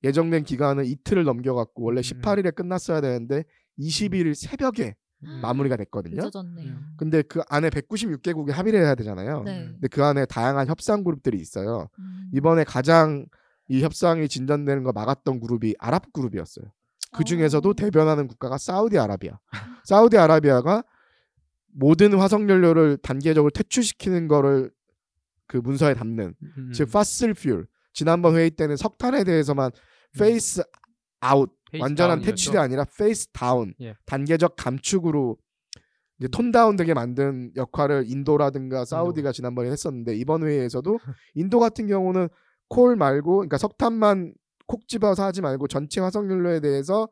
예정된 기간을 이틀을 넘겨갖고 원래 음. 18일에 끝났어야 되는데 21일 새벽에 음. 마무리가 됐거든요. 늦어졌네요. 음. 근데 그 안에 196개국이 합의를 해야 되잖아요. 네. 근데 그 안에 다양한 협상 그룹들이 있어요. 음. 이번에 가장 이 협상이 진전되는 거 막았던 그룹이 아랍 그룹이었어요. 그 중에서도 어. 대변하는 국가가 사우디아라비아. 사우디아라비아가 모든 화석 연료를 단계적으로 퇴출시키는 거를 그 문서에 담는 음. 즉 fossil fuel 지난번 회의 때는 석탄에 대해서만 phase out phase 완전한 down이었죠. 퇴출이 아니라 phase down 예. 단계적 감축으로 이제 tone down되게 만든 역할을 인도라든가 사우디가 지난번에 했었는데 이번 회의에서도 인도 같은 경우는 coal 말고 그러니까 석탄만 콕 집어서 하지 말고 전체 화석연료에 대해서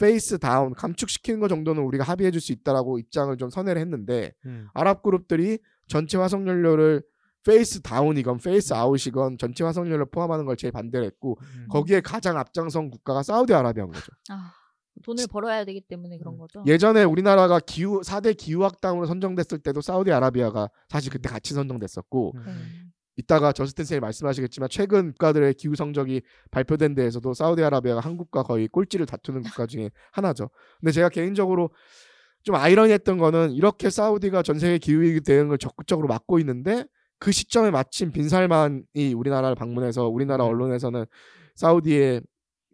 phase down 감축시키는 것 정도는 우리가 합의해 줄 수 있다라고 입장을 좀 선회를 했는데 음. 아랍 그룹들이 전체 화석연료를 phase down이건 phase out이건 전체 화석연료를 포함하는 걸 제일 반대를 했고 음. 거기에 가장 앞장선 국가가 사우디아라비아인 거죠. 아, 돈을 벌어야 되기 때문에 그런 거죠. 예전에 우리나라가 기후 4대 기후악당으로 선정됐을 때도 사우디아라비아가 사실 그때 같이 선정됐었고 음. 네. 이따가 저스틴 쌤이 말씀하시겠지만 최근 국가들의 기후 성적이 발표된 데에서도 사우디아라비아가 한국과 거의 꼴찌를 다투는 국가 중에 하나죠. 근데 제가 개인적으로 좀 아이러니했던 거는 이렇게 사우디가 전 세계 기후 위기 대응을 적극적으로 막고 있는데 그 시점에 마침 빈살만이 우리나라를 방문해서 우리나라 음. 언론에서는 사우디의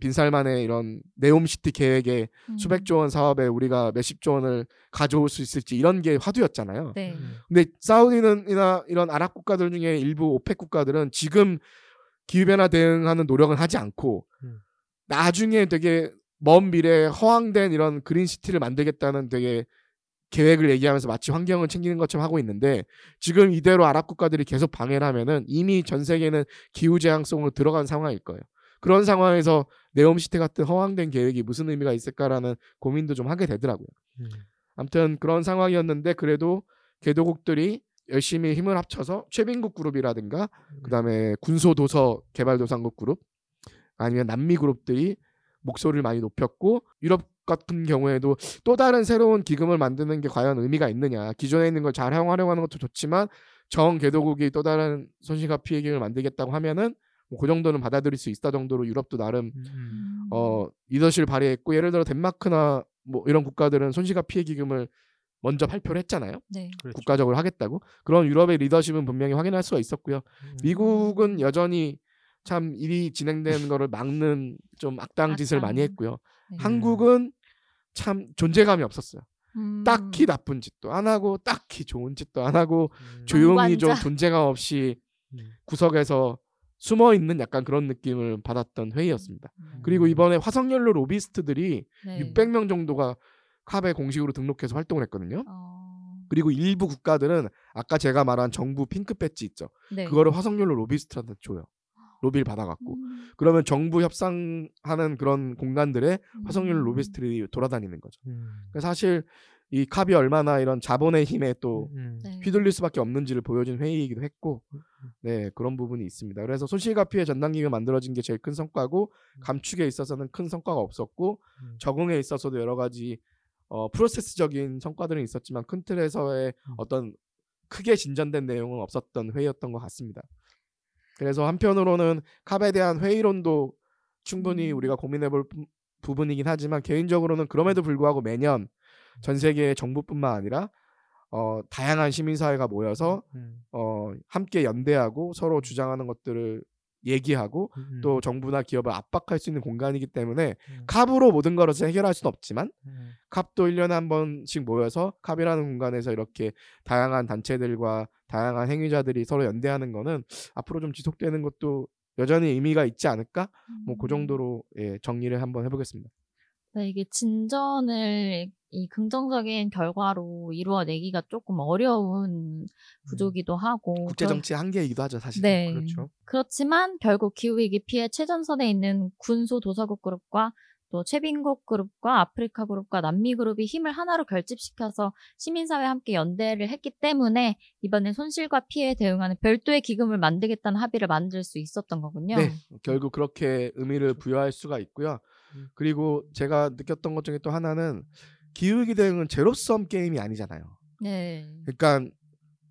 빈살만의 이런 네옴시티 계획에 음. 수백조 원 사업에 우리가 몇십조 원을 가져올 수 있을지 이런 게 화두였잖아요. 네. 음. 근데 사우디는이나 이런 아랍 국가들 중에 일부 OPEC 국가들은 지금 기후 변화 대응하는 노력은 하지 않고 음. 나중에 되게 먼 미래에 허황된 이런 그린 시티를 만들겠다는 되게 계획을 얘기하면서 마치 환경을 챙기는 것처럼 하고 있는데 지금 이대로 아랍 국가들이 계속 방해를 하면은 이미 전 세계는 기후 재앙성으로 들어간 상황일 거예요. 그런 상황에서 네옴시티 같은 허황된 계획이 무슨 의미가 있을까라는 고민도 좀 하게 되더라고요. 음. 아무튼 그런 상황이었는데 그래도 개도국들이 열심히 힘을 합쳐서 최빈국 그룹이라든가 그다음에 군소도서 개발도상국 그룹 아니면 남미 그룹들이 목소리를 많이 높였고 유럽 같은 경우에도 또 다른 새로운 기금을 만드는 게 과연 의미가 있느냐. 기존에 있는 걸 잘 활용하려는 것도 좋지만 정 개도국이 또 다른 손실과 피해 기금을 만들겠다고 하면은 뭐 그 정도는 받아들일 수 있다 정도로 유럽도 나름 음, 음. 어 리더십을 발휘했고 예를 들어 덴마크나 뭐 이런 국가들은 손실과 피해 기금을 먼저 발표를 했잖아요. 네. 그렇죠. 국가적으로 하겠다고. 그런 유럽의 리더십은 분명히 확인할 수가 있었고요. 음. 미국은 여전히 참 일이 진행되는 거를 막는 좀 악당 짓을 많이. 했고요. 네. 한국은 참 존재감이 없었어요. 음. 딱히 나쁜 짓도 안 하고 딱히 좋은 짓도 안 하고 음. 조용히 좀. 존재감 없이 음. 구석에서 숨어 있는 약간 그런 느낌을 받았던 회의였습니다. 음. 그리고 이번에 화석연료 로비스트들이 네. 600명 정도가 캅에 공식으로 등록해서 활동을 했거든요. 어... 그리고 일부 국가들은 아까 제가 말한 정부 핑크 배지 있죠. 네. 그거를 화석연료 로비스트한테 줘요. 로비를 받아갖고 음. 그러면 정부 협상하는 그런 공간들에 화석연료 음. 로비스트들이 돌아다니는 거죠. 음. 그러니까 사실 이 캅이 얼마나 이런 자본의 힘에 또 음. 네. 휘둘릴 수밖에 없는지를 보여준 회의이기도 했고 음. 네 그런 부분이 있습니다. 그래서 손실과 피해 전담기가 만들어진 게 제일 큰 성과고 음. 감축에 있어서는 큰 성과가 없었고 음. 적응에 있어서도 여러 가지 어, 프로세스적인 성과들은 있었지만 큰 틀에서의 음. 어떤 크게 진전된 내용은 없었던 회의였던 것 같습니다. 그래서 한편으로는 캅에 대한 회의론도 충분히 음. 우리가 고민해볼 부- 부분이긴 하지만 개인적으로는 그럼에도 불구하고 매년 전 세계 정부뿐만 아니라 어, 다양한 시민사회가 모여서 음. 어, 함께 연대하고 서로 주장하는 것들을 얘기하고 음. 또 정부나 기업을 압박할 수 있는 공간이기 때문에 음. 캅으로 모든 것을 해결할 수는 없지만 음. 캅도 1년에 한 번씩 모여서 캅이라는 공간에서 이렇게 다양한 단체들과 다양한 행위자들이 서로 연대하는 거는 앞으로 좀 지속되는 것도 여전히 의미가 있지 않을까? 뭐그 음. 정도로 예, 정리를 한번 해보겠습니다. 네, 이게 진전을 이 긍정적인 결과로 이루어내기가 조금 어려운 구조기도 하고 국제 정치의 한계이기도 하죠, 사실. 네. 그렇죠. 그렇지만 결국 기후위기 피해 최전선에 있는 군소 도서국 그룹과 또 최빈국 그룹과 아프리카 그룹과 남미 그룹이 힘을 하나로 결집시켜서 시민사회 함께 연대를 했기 때문에 이번에 손실과 피해에 대응하는 별도의 기금을 만들겠다는 합의를 만들 수 있었던 거군요. 네, 결국 그렇게 의미를 부여할 수가 있고요. 음. 그리고 제가 느꼈던 것 중에 또 하나는 기후위기 대응은 제로섬 게임이 아니잖아요. 네. 그러니까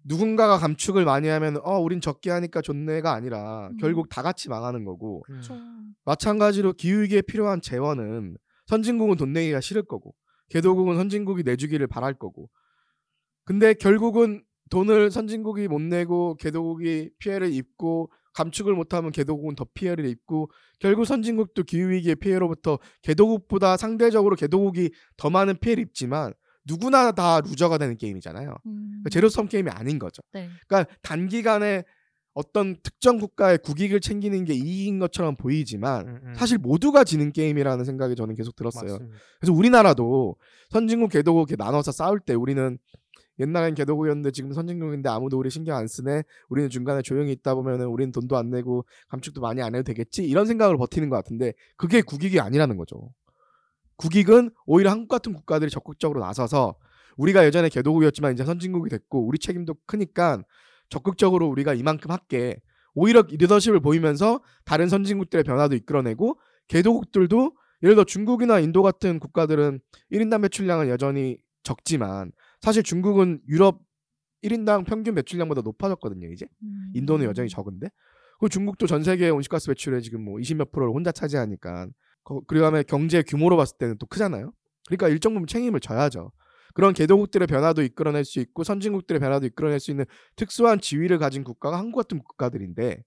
누군가가 감축을 많이 하면 어 우린 적게 하니까 좋네가 아니라 음. 결국 다 같이 망하는 거고 음. 그렇죠. 마찬가지로 기후위기에 필요한 재원은 선진국은 돈 내기가 싫을 거고 개도국은 선진국이 내주기를 바랄 거고 근데 결국은 돈을 선진국이 못 내고 개도국이 피해를 입고 감축을 못하면 개도국은 더 피해를 입고 결국 선진국도 기후위기의 피해로부터 개도국보다 상대적으로 개도국이 더 많은 피해를 입지만 누구나 다 루저가 되는 게임이잖아요. 음. 그러니까 제로섬 게임이 아닌 거죠. 네. 그러니까 단기간에 어떤 특정 국가의 국익을 챙기는 게 이익인 것처럼 보이지만 음, 음. 사실 모두가 지는 게임이라는 생각이 저는 계속 들었어요. 맞습니다. 그래서 우리나라도 선진국 개도국 이렇게 나눠서 싸울 때 우리는 옛날엔 개도국이었는데 지금 선진국인데 아무도 우리 신경 안 쓰네. 우리는 중간에 조용히 있다 보면은 우리는 돈도 안 내고 감축도 많이 안 해도 되겠지. 이런 생각으로 버티는 것 같은데 그게 국익이 아니라는 거죠. 국익은 오히려 한국 같은 국가들이 적극적으로 나서서 우리가 예전에 개도국이었지만 이제 선진국이 됐고 우리 책임도 크니까 적극적으로 우리가 이만큼 할게. 오히려 리더십을 보이면서 다른 선진국들의 변화도 이끌어내고 개도국들도 예를 들어 중국이나 인도 같은 국가들은 1인당 배출량은 여전히 적지만 사실 중국은 유럽 1인당 평균 배출량보다 높아졌거든요, 이제. 음. 인도는 여전히 적은데. 그리고 중국도 전 세계 온실가스 배출의 지금 뭐 20몇 프로를 혼자 차지하니까. 거- 그리고 다음에 경제 규모로 봤을 때는 또 크잖아요. 그러니까 일정 부분 책임을 져야죠. 그런 개도국들의 변화도 이끌어낼 수 있고 선진국들의 변화도 이끌어낼 수 있는 특수한 지위를 가진 국가가 한국 같은 국가들인데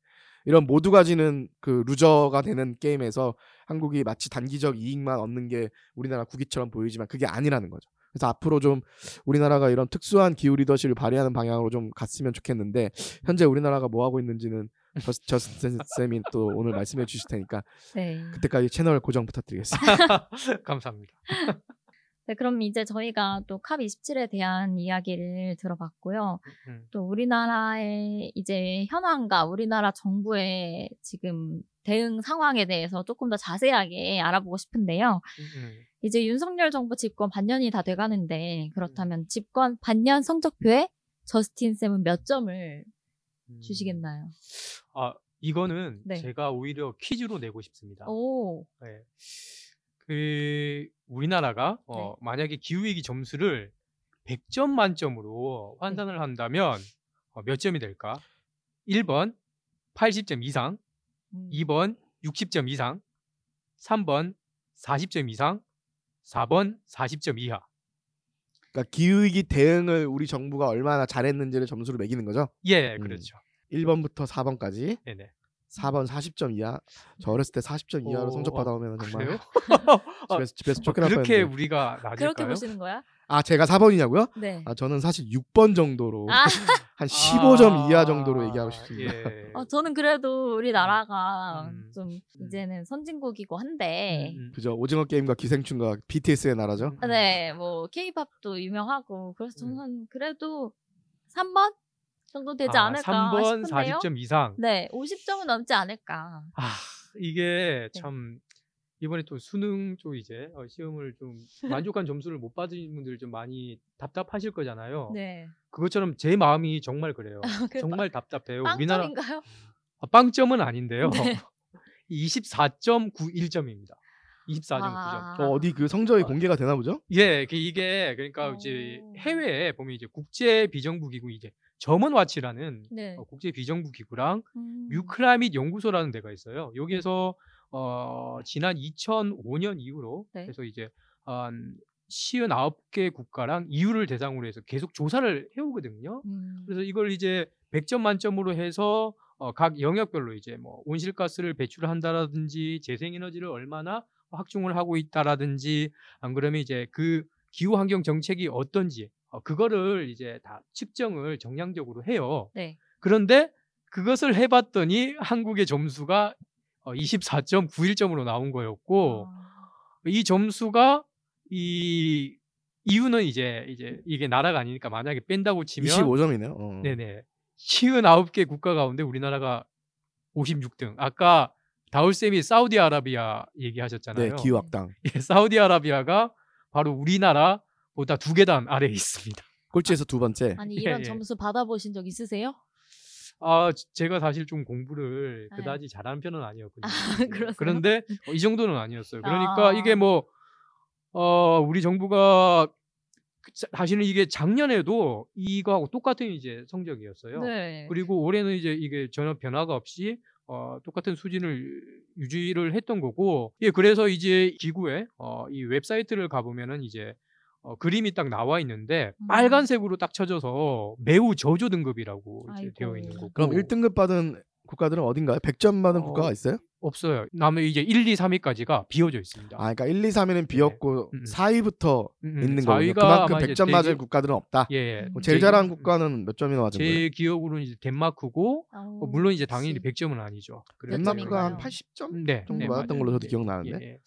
이런 모두가 지는 그 루저가 되는 게임에서 한국이 마치 단기적 이익만 얻는 게 우리나라 국익처럼 보이지만 그게 아니라는 거죠. 그래서 앞으로 좀 우리나라가 이런 특수한 기후 리더십을 발휘하는 방향으로 좀 갔으면 좋겠는데 현재 우리나라가 뭐 하고 있는지는 저스- 저스틴 쌤이 또 오늘 말씀해 주실 테니까 네. 그때까지 채널 고정 부탁드리겠습니다. 감사합니다. 네, 그럼 이제 저희가 또캅 27에 대한 이야기를 들어봤고요. 음. 또 우리나라의 이제 현황과 우리나라 정부의 지금 대응 상황에 대해서 조금 더 자세하게 알아보고 싶은데요. 음, 음. 이제 윤석열 정부 집권 반년이 다 돼가는데 그렇다면 집권 반년 성적표에 저스틴 쌤은 몇 점을 음. 주시겠나요? 아 이거는 네. 제가 오히려 퀴즈로 내고 싶습니다. 오, 네. 그 우리나라가 어, 만약에 기후위기 점수를 100점 만점으로 환산을 한다면 어, 몇 점이 될까? 1번 80점 이상, 음. 2번 60점 이상, 3번 40점 이상, 4번 40점 이하. 그러니까 기후위기 대응을 우리 정부가 얼마나 잘했는지를 점수로 매기는 거죠. 예, 음. 그렇죠. 1번부터 4번까지. 네네. 4번 40점 이하. 저 어렸을 때 40점 이하로 오, 성적 어, 받아오면 정말 그래요? 집에서 집에서 어, 쫓겨날 그렇게 뻔했는데. 우리가 그렇게 낮을까요? 보시는 거야? 아 제가 4번이냐고요? 네. 아 저는 사실 6번 정도로 아, 한 15점 아, 이하 정도로 얘기하고 싶습니다. 예. 어, 저는 그래도 우리나라가 음. 좀 음. 이제는 선진국이고 한데, 음, 음. 그죠 오징어 게임과 기생충과 BTS의 나라죠. 음. 네, 뭐 케이팝도 유명하고 그래서 음. 저는 그래도 3번 정도 되지 아, 않을까 3번 싶은데요. 40점 이상. 네, 50점은 넘지 않을까. 아 이게 네. 참 이번에 또 수능 쪽 이제 어, 시험을 좀 만족한 점수를 못 받으신 분들 좀 많이 답답하실 거잖아요. 네. 그것처럼 제 마음이 정말 그래요. 그 정말 답답해요. 우리나라 빵점인가요? 아, 빵점은 아닌데요. 네. 24.91점입니다. 24.9점. 아. 어, 어디 그 성적이 어. 공개가 되나 보죠? 예, 그 이게 그러니까 이제 오. 해외에 보면 이제 국제 비정부 기구 이제 점원와치라는 네. 어, 국제 비정부 기구랑 음. 뮤클라밋 연구소라는 데가 있어요. 여기에서 어, 지난 2005년 이후로 네. 그래서 이제 한 59개 국가랑 EU를 대상으로 해서 계속 조사를 해오거든요. 음. 그래서 이걸 이제 100점 만점으로 해서 어, 각 영역별로 이제 뭐 온실가스를 배출한다라든지 재생에너지를 얼마나 확충을 하고 있다라든지 안 그러면 이제 그 기후 환경 정책이 어떤지 어, 그거를 이제 다 측정을 정량적으로 해요. 네. 그런데 그것을 해봤더니 한국의 점수가 어, 24.91점으로 나온 거였고 아. 이 점수가 이 이유는 이제 이제 이게 나라가 아니니까 만약에 뺀다고 치면 25점이네요. 어. 네네 59개 국가 가운데 우리나라가 56등. 아까 다울 쌤이 사우디아라비아 얘기하셨잖아요. 네, 기후학당. 예, 사우디아라비아가 바로 우리나라 보다 두 계단 아래에 있습니다. 꼴찌에서 두 번째. 아니 예, 이런 예. 점수 받아보신 적 있으세요? 아, 지- 제가 사실 좀 공부를 네. 그다지 잘하는 편은 아니었거든요. 아, 그러세요? 그런데 어, 이 정도는 아니었어요. 그러니까 아. 이게 뭐 어, 우리 정부가 그 자- 사실은 이게 작년에도 이거하고 똑같은 이제 성적이었어요. 네. 그리고 올해는 이제 이게 전혀 변화가 없이 어, 똑같은 수준을 유지를 했던 거고, 예, 그래서 이제 기구에 어, 이 웹사이트를 가보면은 이제 어, 그림이 딱 나와 있는데 음. 빨간색으로 딱 쳐져서 매우 저조 등급이라고 이제. 되어 있는 거고. 그럼 1등급 받은 국가들은 어딘가요? 100점 받은 어, 국가가 있어요? 없어요. 남은 이제 1, 2, 3위까지가 비어져 있습니다. 아, 그러니까 1, 2, 3위는 비었고 음, 음. 4위부터 음, 음, 있는. 4위가 그만큼 아마 이제 100점 맞을 대기- 국가들은 없다. 예, 예. 음. 뭐 제일 제- 잘한 국가는 몇 점이나 맞은 거예요? 제 기억으로는 이제 덴마크고 어, 어, 물론 이제 당연히 역시. 100점은 아니죠. 덴마크가 한 점인가요? 80점 네, 정도 네, 받았던 맞아요. 걸로 저도 예, 기억나는데. 예, 예.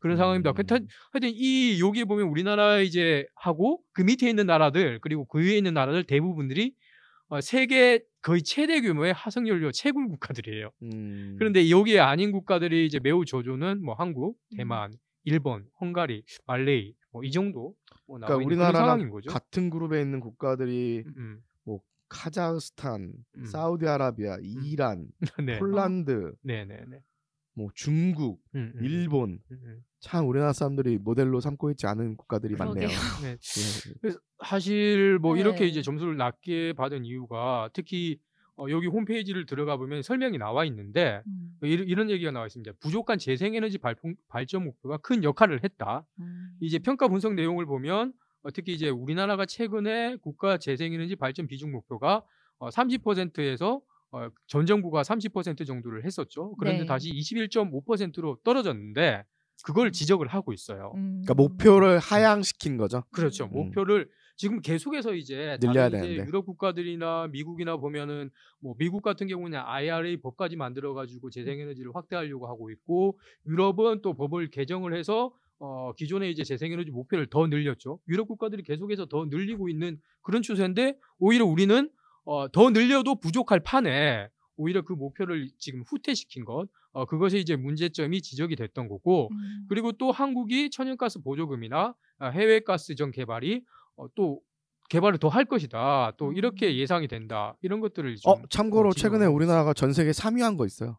그런 상황입니다. 음. 하여튼, 하여튼 이 여기에 보면 우리나라 이제 하고 그 밑에 있는 나라들 그리고 그 위에 있는 나라들 대부분들이 어, 세계 거의 최대 규모의 화석연료 채굴 국가들이에요. 음. 그런데 여기에 아닌 국가들이 이제 매우 저조는 뭐 한국, 음. 대만, 일본, 헝가리, 말레이 뭐 이 정도 뭐 그러니까 우리나라랑. 같은 그룹에 있는 국가들이 음, 음. 카자흐스탄, 음. 사우디아라비아, 이란, 네, 폴란드, 네. 뭐 중국, 음, 음, 일본 음, 음. 참 우리나라 사람들이 모델로 삼고 있지 않은 국가들이 많네요. 그러게요. 네. 예. 그래서 사실 뭐 이렇게 네. 이제 점수를 낮게 받은 이유가 특히 어, 여기 홈페이지를 들어가 보면 설명이 나와 있는데 음, 이런, 이런 얘기가 나와 있습니다. 부족한 재생에너지 발품, 발전 목표가 큰 역할을 했다. 음. 이제 평가 분석 내용을 보면 어, 특히 이제 우리나라가 최근에 국가 재생에너지 발전 비중 목표가 어, 30%에서 어, 전 정부가 30% 정도를 했었죠. 그런데 네. 다시 21.5%로 떨어졌는데 그걸 지적을 하고 있어요. 음. 그러니까 목표를 하향시킨 거죠. 그렇죠. 음. 목표를 지금 계속해서 이제 늘려야 다른 이제 되는데. 유럽 국가들이나 미국이나 보면은 뭐 미국 같은 경우는 IRA 법까지 만들어 가지고 재생에너지를 확대하려고 하고 있고 유럽은 또 법을 개정을 해서 어 기존의 이제 재생에너지 목표를 더 늘렸죠. 유럽 국가들이 계속해서 더 늘리고 있는 그런 추세인데 오히려 우리는 어 더 늘려도 부족할 판에 오히려 그 목표를 지금 후퇴시킨 것, 어, 그것이 이제 문제점이 지적이 됐던 거고, 음. 그리고 또 한국이 천연가스 보조금이나 아, 해외 가스전 개발이 어, 또 개발을 더 할 것이다. 또 음. 이렇게 예상이 된다. 이런 것들을 좀어 참고로 어, 최근에 우리나라가 전 세계 3위 한 거 있어요.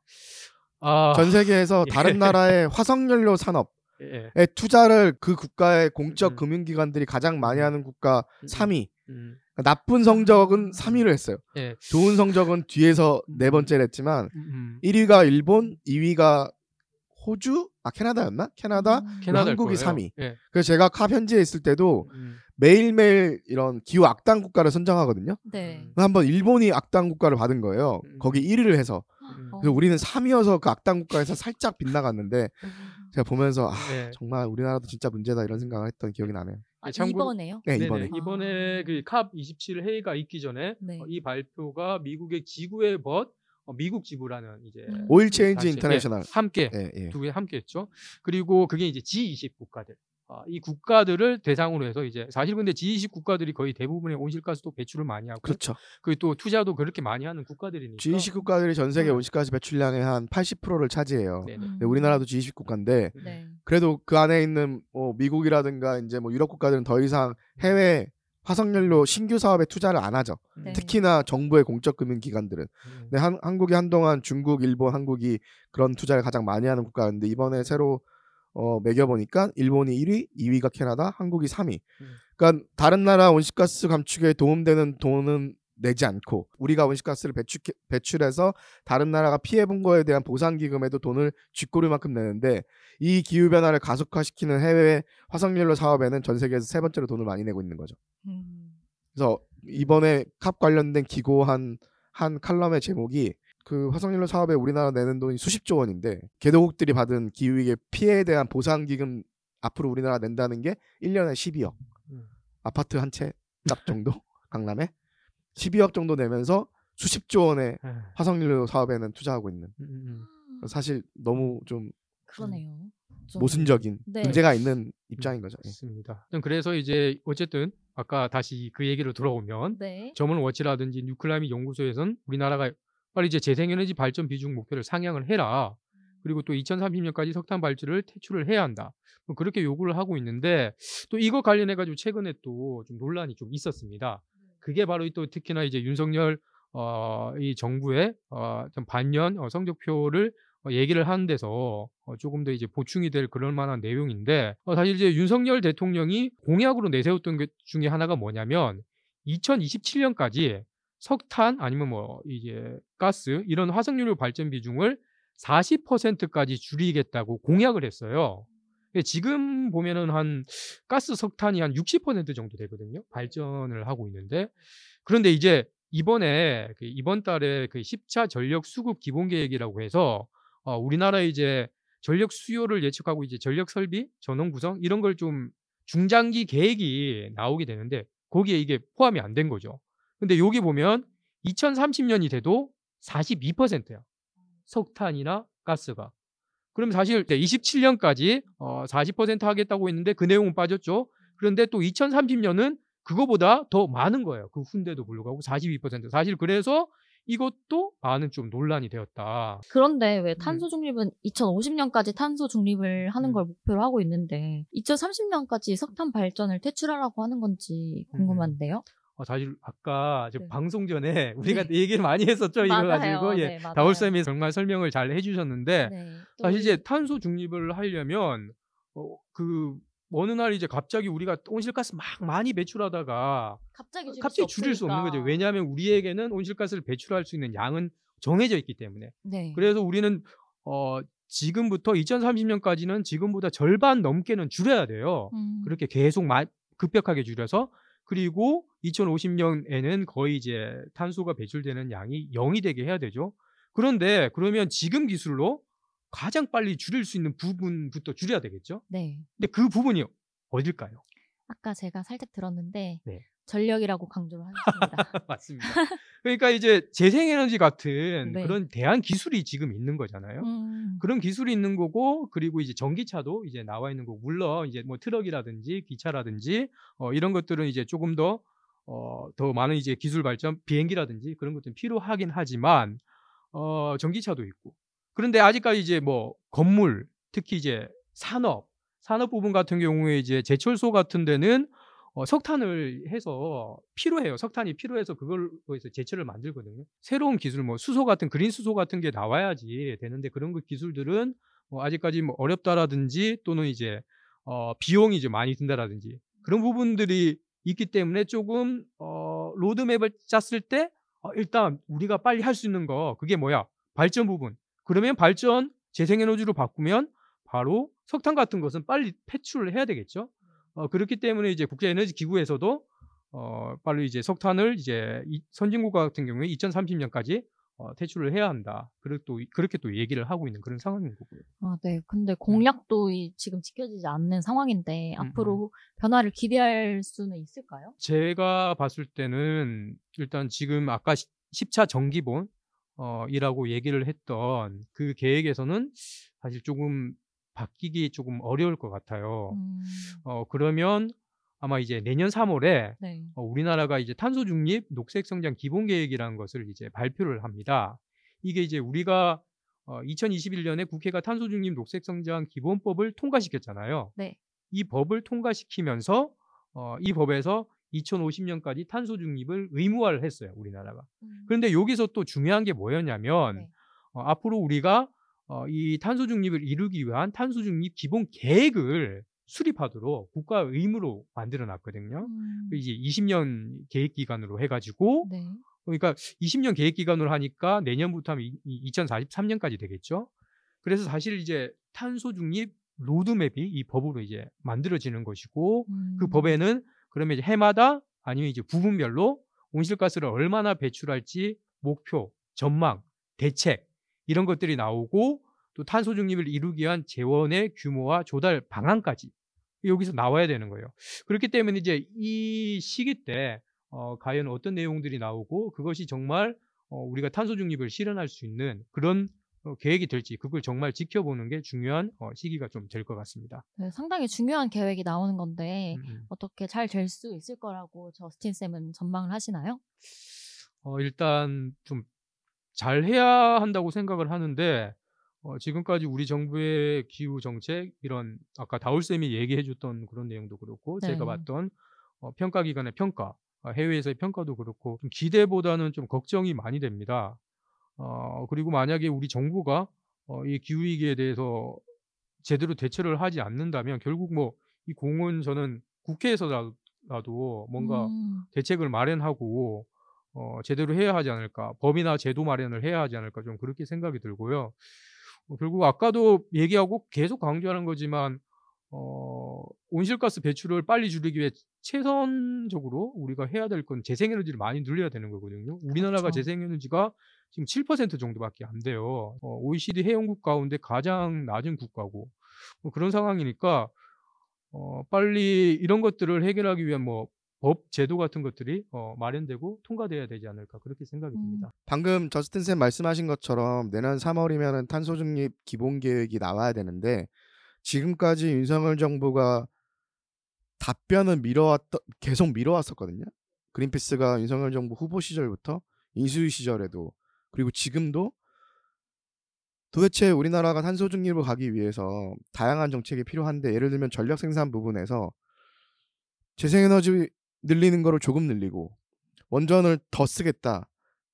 아, 전 세계에서 예. 다른 나라의 화석연료 산업 예. 에 투자를 그 국가의 공적 음. 금융기관들이 가장 많이 하는 국가 음. 3위. 음. 나쁜 성적은 3위를 했어요. 예. 좋은 성적은 뒤에서 네 번째를 했지만 음. 1위가 일본, 2위가 호주, 아 캐나다였나? 캐나다, 음. 캐나다일 한국이 거예요. 3위. 예. 그래서 제가 카 현지에 있을 때도 음. 매일매일 이런 기후 악당 국가를 선정하거든요. 네. 한번 일본이 악당 국가를 받은 거예요. 음. 거기 1위를 해서. 음. 어. 그래서 우리는 3위여서 그 악당 국가에서 살짝 빗나갔는데 제가 보면서 아, 예. 정말 우리나라도 진짜 문제다 이런 생각을 했던 기억이 나네요. 아, 참고로- 이번에요? 네, 네네. 이번에. 이번에 그 COP27 회의가 있기 전에 네. 어, 이 발표가 미국의 지구의 벗 어, 미국 지부라는 이제 음. Oil Change 단체, International. 예, 함께 예, 예. 두 개 함께 했죠. 그리고 그게 이제 G20 국가들. 아, 이 국가들을 대상으로 해서 이제 사실 근데 G20 국가들이 거의 대부분의 온실가스도 배출을 많이 하고 그렇죠. 그리고 또 투자도 그렇게 많이 하는 국가들이니까 G20 국가들이 전 세계 음. 온실가스 배출량의 한 80%를 차지해요. 네네. 음. 근데 우리나라도 G20 국가인데 네. 그래도 그 안에 있는 뭐 미국이라든가 이제 뭐 유럽 국가들은 더 이상 해외 화석연료 신규 사업에 투자를 안 하죠. 네. 특히나 정부의 공적 금융 기관들은. 음. 한, 한국이 한동안 중국, 일본, 한국이 그런 투자를 가장 많이 하는 국가인데 이번에 새로 어, 매겨보니까 일본이 1위, 2위가 캐나다, 한국이 3위. 음. 그러니까 다른 나라 온실가스 감축에 도움되는 돈은 내지 않고 우리가 온실가스를 배출, 배출해서 다른 나라가 피해본 거에 대한 보상 기금에도 돈을 쥐꼬리만큼 내는데 이 기후 변화를 가속화시키는 해외 화석연료 사업에는 전 세계에서 세 번째로 돈을 많이 내고 있는 거죠. 음. 그래서 이번에 캅 관련된 기고한 한 칼럼의 제목이 그 화석연료 사업에 우리나라 내는 돈이 수십조 원인데 개도국들이 받은 기후위기 피해에 대한 보상 기금 앞으로 우리나라 낸다는 게 1년에 12억. 음. 아파트 한채값 정도 강남에 12억 정도 내면서 수십조 원의 예. 화석연료 사업에는 투자하고 있는 음, 음, 음. 사실 너무 좀 그러네요. 좀- 모순적인 네. 문제가 있는 입장인 거죠. 예. 맞습니다. 그래서 이제 어쨌든 아까 다시 그 얘기로 돌아오면 네. 점을 워치라든지 뉴클라이밋 연구소에서는 우리나라가 빨리 이제 재생에너지 발전 비중 목표를 상향을 해라. 그리고 또 2030년까지 석탄 발주를 퇴출을 해야 한다. 뭐 그렇게 요구를 하고 있는데 또 이거 관련해 가지고 최근에 또 좀 논란이 좀 있었습니다. 그게 바로 또 특히나 이제 윤석열 어, 이 정부의 어, 좀 반년 어, 성적표를 어, 얘기를 하는 데서 어, 조금 더 이제 보충이 될 그럴 만한 내용인데 어, 사실 이제 윤석열 대통령이 공약으로 내세웠던 것 중에 하나가 뭐냐면 2027년까지 석탄 아니면 뭐 이제 가스 이런 화석연료 발전 비중을 40%까지 줄이겠다고 공약을 했어요. 지금 보면은 한 가스 석탄이 한 60% 정도 되거든요. 발전을 하고 있는데 그런데 이제 이번에 그 이번 달에 그 10차 전력 수급 기본 계획이라고 해서 어, 우리나라 이제 전력 수요를 예측하고 이제 전력 설비, 전원 구성 이런 걸 좀 중장기 계획이 나오게 되는데 거기에 이게 포함이 안 된 거죠. 근데 여기 보면 2030년이 돼도 42%야. 석탄이나 가스가. 그럼 사실 27년까지 어, 40% 하겠다고 했는데 그 내용은 빠졌죠. 그런데 또 2030년은 그거보다 더 많은 거예요. 그 훈데도 불구하고 42%. 사실 그래서 이것도 많은 좀 논란이 되었다. 그런데 왜 탄소 중립은 2050년까지 탄소 중립을 하는 음. 걸 목표로 하고 있는데 2030년까지 석탄 발전을 퇴출하라고 하는 건지 궁금한데요. 어, 사실 아까 저 네. 방송 전에 우리가 네. 얘기를 많이 했었죠. 이거. 가지고 예. 네, 맞아요. 다올 쌤이 정말 설명을 잘 해주셨는데 네. 또 사실 이- 이제 탄소 중립을 하려면 어, 그 어느 날 이제 갑자기 우리가 온실가스 막 많이 배출하다가 갑자기 줄일 갑자기 수 줄일 수 없는. 거죠. 왜냐하면 우리에게는 온실가스를 배출할 수 있는 양은 정해져 있기 때문에. 네. 그래서 우리는 어, 지금부터 2030년까지는 지금보다 절반 넘게는 줄여야 돼요. 음. 그렇게 계속 마- 급격하게 줄여서 그리고 2050년에는 거의 이제 탄소가 배출되는 양이 0이 되게 해야 되죠. 그런데 그러면 지금 기술로 가장 빨리 줄일 수 있는 부분부터 줄여야 되겠죠. 네. 근데 그 부분이 어딜까요? 아까 제가 살짝 들었는데 네. 전력이라고 강조를 하셨습니다. 맞습니다. 그러니까 이제 재생에너지 같은 네. 그런 대안 기술이 지금 있는 거잖아요. 음. 그런 기술이 있는 거고 그리고 이제 전기차도 이제 나와 있는 거고 물론 이제 뭐 트럭이라든지 기차라든지 어, 이런 것들은 이제 조금 더 어, 더 많은 이제 기술 발전 비행기라든지 그런 것들은 필요하긴 하지만 어, 전기차도 있고 그런데 아직까지 이제 뭐 건물 특히 이제 산업 산업 부분 같은 경우에 이제 제철소 같은 데는 어, 석탄을 해서 필요해요. 석탄이 필요해서 그걸로 해서 제철을 만들거든요. 새로운 기술, 뭐 수소 같은 그린 수소 같은 게 나와야지 되는데 그런 그 기술들은 어, 아직까지 뭐 어렵다라든지 또는 이제 어, 비용이 이제 많이 든다라든지 그런 부분들이 있기 때문에 조금 어, 로드맵을 짰을 때 어, 일단 우리가 빨리 할 수 있는 거 그게 뭐야 발전 부분 그러면 발전 재생에너지로 바꾸면 바로 석탄 같은 것은 빨리 배출을 해야 되겠죠. 어, 그렇기 때문에 이제 국제에너지기구에서도 어, 빨리 이제 석탄을 이제 이- 선진국가 같은 경우에 2030년까지 어, 퇴출을 해야 한다. 그렇게 또, 그렇게 또 얘기를 하고 있는 그런 상황인 거고요. 아, 네. 근데 공약도 이- 지금 지켜지지 않는 상황인데 음, 앞으로 변화를 기대할 수는 있을까요? 제가 봤을 때는 일단 지금 아까 10차 정기본 어, 이라고 얘기를 했던 그 계획에서는 사실 조금 바뀌기 조금 어려울 것 같아요. 음, 어, 그러면 아마 이제 내년 3월에 네. 어, 우리나라가 이제 탄소 중립 녹색 성장 기본 계획이라는 것을 이제 발표를 합니다. 이게 이제 우리가 어, 2021년에 국회가 탄소 중립 녹색 성장 기본법을 통과시켰잖아요. 네. 이 법을 통과시키면서 어, 이 법에서 2050년까지 탄소 중립을 의무화를 했어요, 우리나라가. 음, 그런데 여기서 또 중요한 게 뭐였냐면 네. 어, 앞으로 우리가 어, 이 탄소 중립을 이루기 위한 탄소 중립 기본 계획을 수립하도록 국가 의무로 만들어 놨거든요. 음, 이제 20년 계획 기간으로 해가지고 네. 그러니까 20년 계획 기간으로 하니까 내년부터 하면 2043년까지 되겠죠. 그래서 사실 이제 탄소 중립 로드맵이 이 법으로 이제 만들어지는 것이고 그 음, 법에는 그러면 이제 해마다 아니면 이제 부분별로 온실가스를 얼마나 배출할지 목표, 전망, 대책 이런 것들이 나오고 또 탄소 중립을 이루기 위한 재원의 규모와 조달 방안까지 여기서 나와야 되는 거예요. 그렇기 때문에 이제 이 시기 때 어, 과연 어떤 내용들이 나오고 그것이 정말 어, 우리가 탄소 중립을 실현할 수 있는 그런 어, 계획이 될지 그걸 정말 지켜보는 게 중요한 어, 시기가 좀 될 것 같습니다. 네, 상당히 중요한 계획이 나오는 건데 음, 음. 어떻게 잘 될 수 있을 거라고 저스틴 쌤은 전망을 하시나요? 어, 일단 좀 잘해야 한다고 생각을 하는데 어, 지금까지 우리 정부의 기후 정책 이런 아까 다울 쌤이 얘기해줬던 그런 내용도 그렇고 네. 제가 봤던 어, 평가 기관의 평가 어, 해외에서의 평가도 그렇고 좀 기대보다는 좀 걱정이 많이 됩니다. 어, 그리고 만약에 우리 정부가 어, 이 기후 위기에 대해서 제대로 대처를 하지 않는다면 결국 뭐 이 공은 저는 국회에서라도 뭔가 음, 대책을 마련하고 어, 제대로 해야 하지 않을까 법이나 제도 마련을 해야 하지 않을까 좀 그렇게 생각이 들고요. 어, 결국 아까도 얘기하고 계속 강조하는 거지만 어, 온실가스 배출을 빨리 줄이기 위해 최선적으로 우리가 해야 될 건 재생에너지를 많이 늘려야 되는 거거든요. 우리나라가 그렇죠. 재생에너지가 지금 7% 정도밖에 안 돼요. 어, OECD 회원국 가운데 가장 낮은 국가고 뭐 그런 상황이니까 어, 빨리 이런 것들을 해결하기 위한 뭐 법 제도 같은 것들이 어, 마련되고 통과돼야 되지 않을까 그렇게 생각이 음. 듭니다. 방금 저스틴 쌤 말씀하신 것처럼 내년 3월이면은 탄소 중립 기본 계획이 나와야 되는데 지금까지 윤석열 정부가 답변을 미뤄왔던 계속 미뤄왔었거든요. 그린피스가 윤석열 정부 후보 시절부터 인수위 시절에도 그리고 지금도 도대체 우리나라가 탄소 중립을 가기 위해서 다양한 정책이 필요한데 예를 들면 전력 생산 부분에서 재생에너지 늘리는 거를 조금 늘리고 원전을 더 쓰겠다.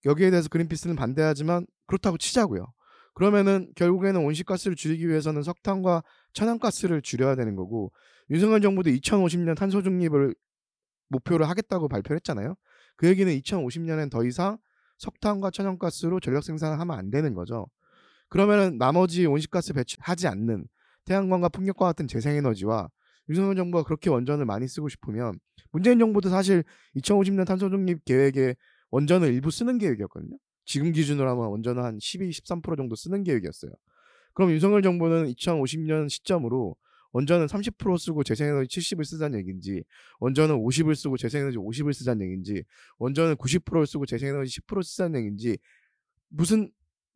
여기에 대해서 그린피스는 반대하지만 그렇다고 치자고요. 그러면은 결국에는 온실가스를 줄이기 위해서는 석탄과 천연가스를 줄여야 되는 거고 윤석열 정부도 2050년 탄소 중립을 목표를 하겠다고 발표를 했잖아요. 그 얘기는 2050년엔 더 이상 석탄과 천연가스로 전력 생산을 하면 안 되는 거죠. 그러면은 나머지 온실가스 배출하지 않는 태양광과 풍력과 같은 재생에너지와 윤석열 정부가 그렇게 원전을 많이 쓰고 싶으면 문재인 정부도 사실 2050년 탄소 중립 계획에 원전을 일부 쓰는 계획이었거든요. 지금 기준으로 하면 원전은 한 12, 13% 정도 쓰는 계획이었어요. 그럼 윤석열 정부는 2050년 시점으로 원전은 30% 쓰고 재생에너지 70을 쓰자는 얘기인지, 원전은 50을 쓰고 재생에너지 50을 쓰자는 얘기인지, 원전은 90%를 쓰고 재생에너지 10% 쓰자는 얘기인지, 무슨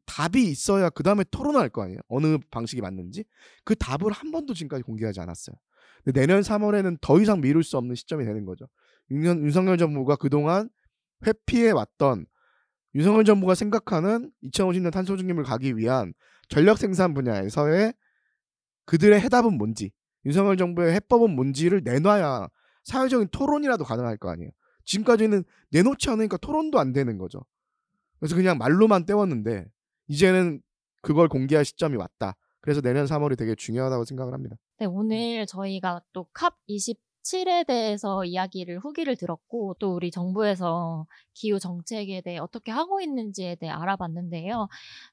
답이 있어야 그 다음에 토론할 거 아니에요. 어느 방식이 맞는지. 그 답을 한 번도 지금까지 공개하지 않았어요. 근데 내년 3월에는 더 이상 미룰 수 없는 시점이 되는 거죠. 윤, 윤석열 정부가 그동안 회피해 왔던 윤석열 정부가 생각하는 2050년 탄소 중립을 가기 위한 전력 생산 분야에서의 그들의 해답은 뭔지, 윤석열 정부의 해법은 뭔지를 내놔야 사회적인 토론이라도 가능할 거 아니에요. 지금까지는 내놓지 않으니까 토론도 안 되는 거죠. 그래서 그냥 말로만 때웠는데 이제는 그걸 공개할 시점이 왔다. 그래서 내년 3월이 되게 중요하다고 생각을 합니다. 네, 오늘 저희가 또 컵 27에 대해서 이야기를 후기를 들었고 또 우리 정부에서 기후 정책에 대해 어떻게 하고 있는지에 대해 알아봤는데요.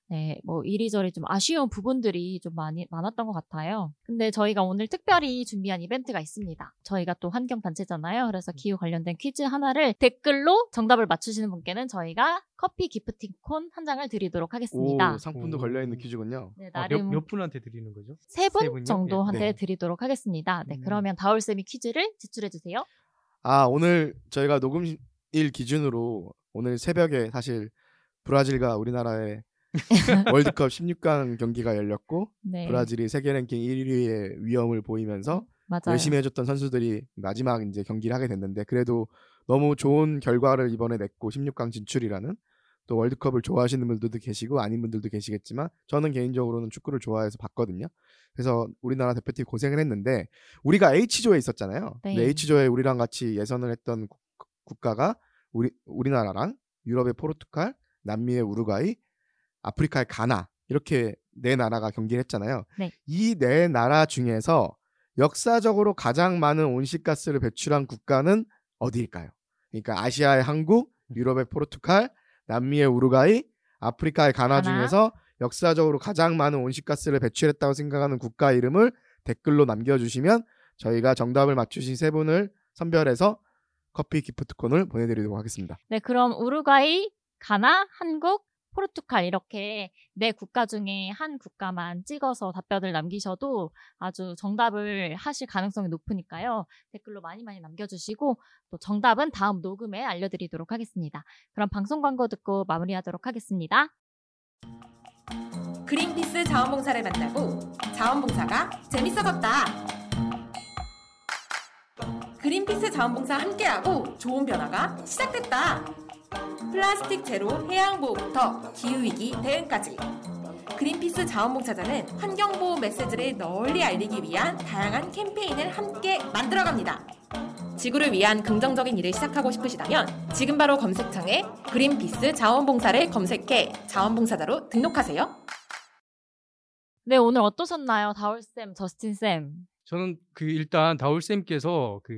네, 뭐 이리저리 좀 아쉬운 부분들이 좀 많이 많았던 것 같아요. 근데 저희가 오늘 특별히 준비한 이벤트가 있습니다. 저희가 또 환경 단체잖아요. 그래서 기후 관련된 퀴즈 하나를 댓글로 정답을 맞추시는 분께는 저희가 커피 기프팅콘 한 장을 드리도록 하겠습니다. 오, 상품도 오. 걸려 있는 퀴즈군요. 네, 아, 나름 몇, 몇 분한테 드리는 거죠? 세세 분? 정도한테 네. 드리도록 하겠습니다. 네, 음. 그러면 다울쌤이 퀴즈를 제출해 주세요. 아 오늘 저희가 녹음일 기준으로 오늘 새벽에 사실 브라질과 우리나라의 월드컵 16강 경기가 열렸고 네, 브라질이 세계 랭킹 1위의 위험을 보이면서 맞아요. 열심히 해줬던 선수들이 마지막 이제 경기를 하게 됐는데 그래도 너무 좋은 결과를 이번에 냈고 16강 진출이라는 또 월드컵을 좋아하시는 분들도 계시고 아닌 분들도 계시겠지만 저는 개인적으로는 축구를 좋아해서 봤거든요. 그래서 우리나라 대표팀 고생을 했는데 우리가 H조에 있었잖아요. 네. H조에 우리랑 같이 예선을 했던 국- 국가가 우리 우리나라랑 유럽의 포르투갈, 남미의 우루과이, 아프리카의 가나 이렇게 네 나라가 경기를 했잖아요. 네. 이네 나라 중에서 역사적으로 가장 많은 온실가스를 배출한 국가는 어디일까요? 그러니까 아시아의 한국, 유럽의 포르투갈, 남미의 우루과이, 아프리카의 가나, 가나. 중에서 역사적으로 가장 많은 온실가스를 배출했다고 생각하는 국가 이름을 댓글로 남겨주시면 저희가 정답을 맞추신 세 분을 선별해서 커피 기프트콘을 보내드리도록 하겠습니다. 네, 그럼 우루과이, 가나, 한국, 포르투갈 이렇게 네 국가 중에 한 국가만 찍어서 답변을 남기셔도 아주 정답을 하실 가능성이 높으니까요. 댓글로 많이 많이 남겨주시고 또 정답은 다음 녹음에 알려드리도록 하겠습니다. 그럼 방송 광고 듣고 마무리하도록 하겠습니다. 그린피스 자원봉사를 만나고 자원봉사가 재밌어졌다. 그린피스 자원봉사 함께하고 좋은 변화가 시작됐다. 플라스틱 제로 해양보호부터 기후위기 대응까지. 그린피스 자원봉사자는 환경보호 메시지를 널리 알리기 위한 다양한 캠페인을 함께 만들어갑니다. 지구를 위한 긍정적인 일을 시작하고 싶으시다면 지금 바로 검색창에 그린피스 자원봉사를 검색해 자원봉사자로 등록하세요. 네, 오늘 어떠셨나요? 다울쌤, 저스틴쌤. 저는 그 일단 다울 쌤께서 그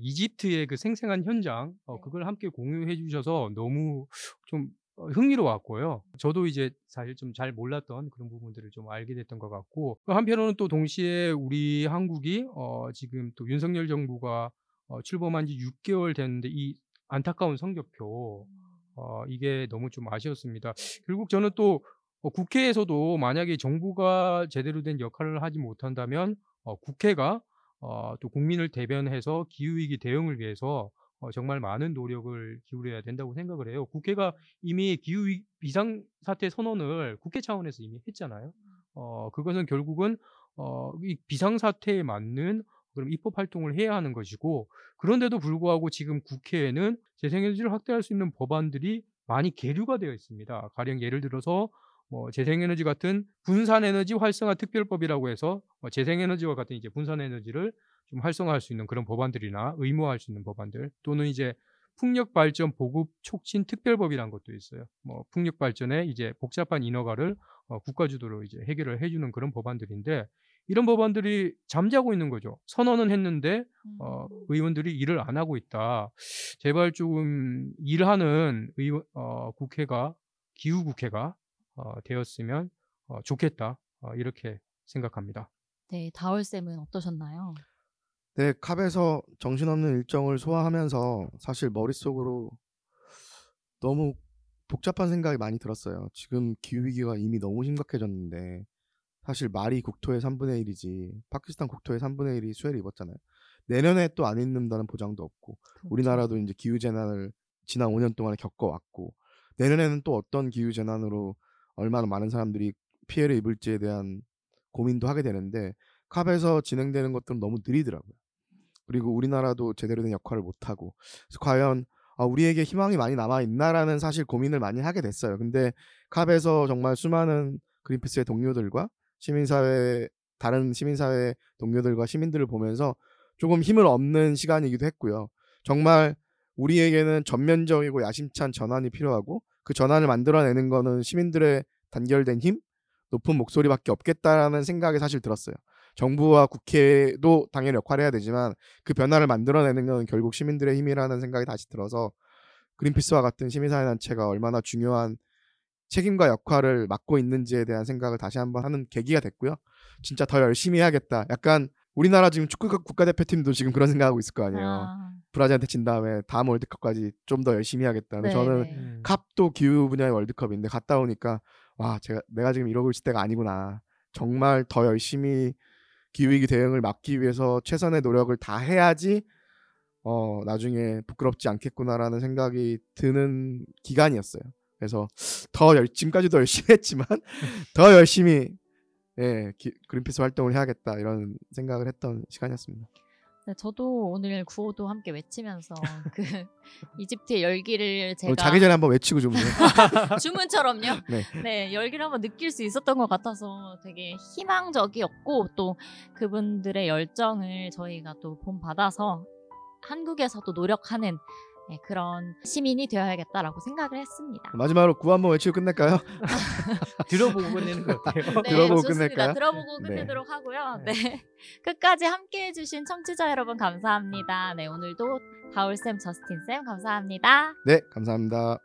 이집트의 그 생생한 현장 어, 네. 그걸 함께 공유해 주셔서 너무 좀 어, 흥미로웠고요. 저도 이제 사실 좀 잘 몰랐던 그런 부분들을 좀 알게 됐던 것 같고 또 한편으로는 또 동시에 우리 한국이 어, 지금 또 윤석열 정부가 어, 출범한 지 6개월 됐는데 이 안타까운 성적표 어, 이게 너무 좀 아쉬웠습니다. 결국 저는 또 어, 국회에서도 만약에 정부가 제대로 된 역할을 하지 못한다면 어, 국회가 어, 또 국민을 대변해서 기후위기 대응을 위해서 어, 정말 많은 노력을 기울여야 된다고 생각을 해요. 국회가 이미 기후 비상 사태 선언을 국회 차원에서 이미 했잖아요. 어, 그것은 결국은 어, 이 비상 사태에 맞는 그럼 입법 활동을 해야 하는 것이고 그런데도 불구하고 지금 국회에는 재생에너지를 확대할 수 있는 법안들이 많이 계류가 되어 있습니다. 가령 예를 들어서 뭐 재생에너지 같은 분산에너지 활성화 특별법이라고 해서 뭐 재생에너지와 같은 이제 분산에너지를 좀 활성화할 수 있는 그런 법안들이나 의무화할 수 있는 법안들 또는 이제 풍력 발전 보급 촉진 특별법이란 것도 있어요. 뭐 풍력 발전에 이제 복잡한 인허가를 어, 국가 주도로 이제 해결을 해주는 그런 법안들인데 이런 법안들이 잠자고 있는 거죠. 선언은 했는데 어, 의원들이 일을 안 하고 있다. 제발 좀 일하는 의원, 어, 국회가 기후 국회가 어, 되었으면 어, 좋겠다. 어, 이렇게 생각합니다. 네, 다울쌤은 어떠셨나요? 네, 캅에서 정신없는 일정을 소화하면서 사실 머릿속으로 너무 복잡한 생각이 많이 들었어요. 지금 기후위기가 이미 너무 심각해졌는데 사실 말이 국토의 3분의 1이지 파키스탄 국토의 3분의 1이 수해를 입었잖아요. 내년에 또 안 입는다는 보장도 없고 우리나라도 이제 기후 재난을 지난 5년 동안에 겪어왔고 내년에는 또 어떤 기후 재난으로 얼마나 많은 사람들이 피해를 입을지에 대한 고민도 하게 되는데 캅에서 진행되는 것들은 너무 느리더라고요. 그리고 우리나라도 제대로 된 역할을 못 하고 과연 아, 우리에게 희망이 많이 남아 있나라는 사실 고민을 많이 하게 됐어요. 근데 캅에서 정말 수많은 그린피스의 동료들과 시민사회 다른 시민사회 동료들과 시민들을 보면서 조금 힘을 얻는 시간이기도 했고요. 정말 우리에게는 전면적이고 야심찬 전환이 필요하고 그 전환을 만들어내는 거는 시민들의 단결된 힘 높은 목소리밖에 없겠다라는 생각이 사실 들었어요. 정부와 국회도 당연히 역할을 해야 되지만 그 변화를 만들어내는 건 결국 시민들의 힘이라는 생각이 다시 들어서 그린피스와 같은 시민사회단체가 얼마나 중요한 책임과 역할을 맡고 있는지에 대한 생각을 다시 한번 하는 계기가 됐고요. 진짜 더 열심히 해야겠다. 약간 우리나라 지금 축구 국가대표팀도 지금 그런 생각하고 있을 거 아니에요. 아, 브라질한테 진 다음에 다음 월드컵까지 좀 더 열심히 해야겠다. 근데 네, 저는 네. 음. 기후 분야의 월드컵인데 갔다 오니까 와 제가 내가 지금 이러고 있을 때가 아니구나. 정말 더 열심히 기후위기 대응을 막기 위해서 최선의 노력을 다 해야지 어 나중에 부끄럽지 않겠구나라는 생각이 드는 기간이었어요. 그래서 더 열, 지금까지도 열심히 했지만 더 열심히 예 기- 그린피스 활동을 해야겠다 이런 생각을 했던 시간이었습니다. 네, 저도 오늘 구호도 함께 외치면서 그 이집트의 열기를 제가 자기 전에 한번 외치고 좀 주문처럼요. 네. 네, 열기를 한번 느낄 수 있었던 것 같아서 되게 희망적이었고 또 그분들의 열정을 저희가 또 본 받아서 한국에서도 노력하는 네, 그런 시민이 되어야겠다라고 생각을 했습니다. 마지막으로 구호 한번 외치고 끝낼까요? 들어보고 끝내는 거 어때요? 네, 들어보고 좋습니다. 끝낼까요? 들어보고 네. 끝내도록 하고요. 네. 끝까지 함께 해주신 청취자 여러분 감사합니다. 네, 오늘도 다울쌤, 저스틴쌤 감사합니다. 네 감사합니다.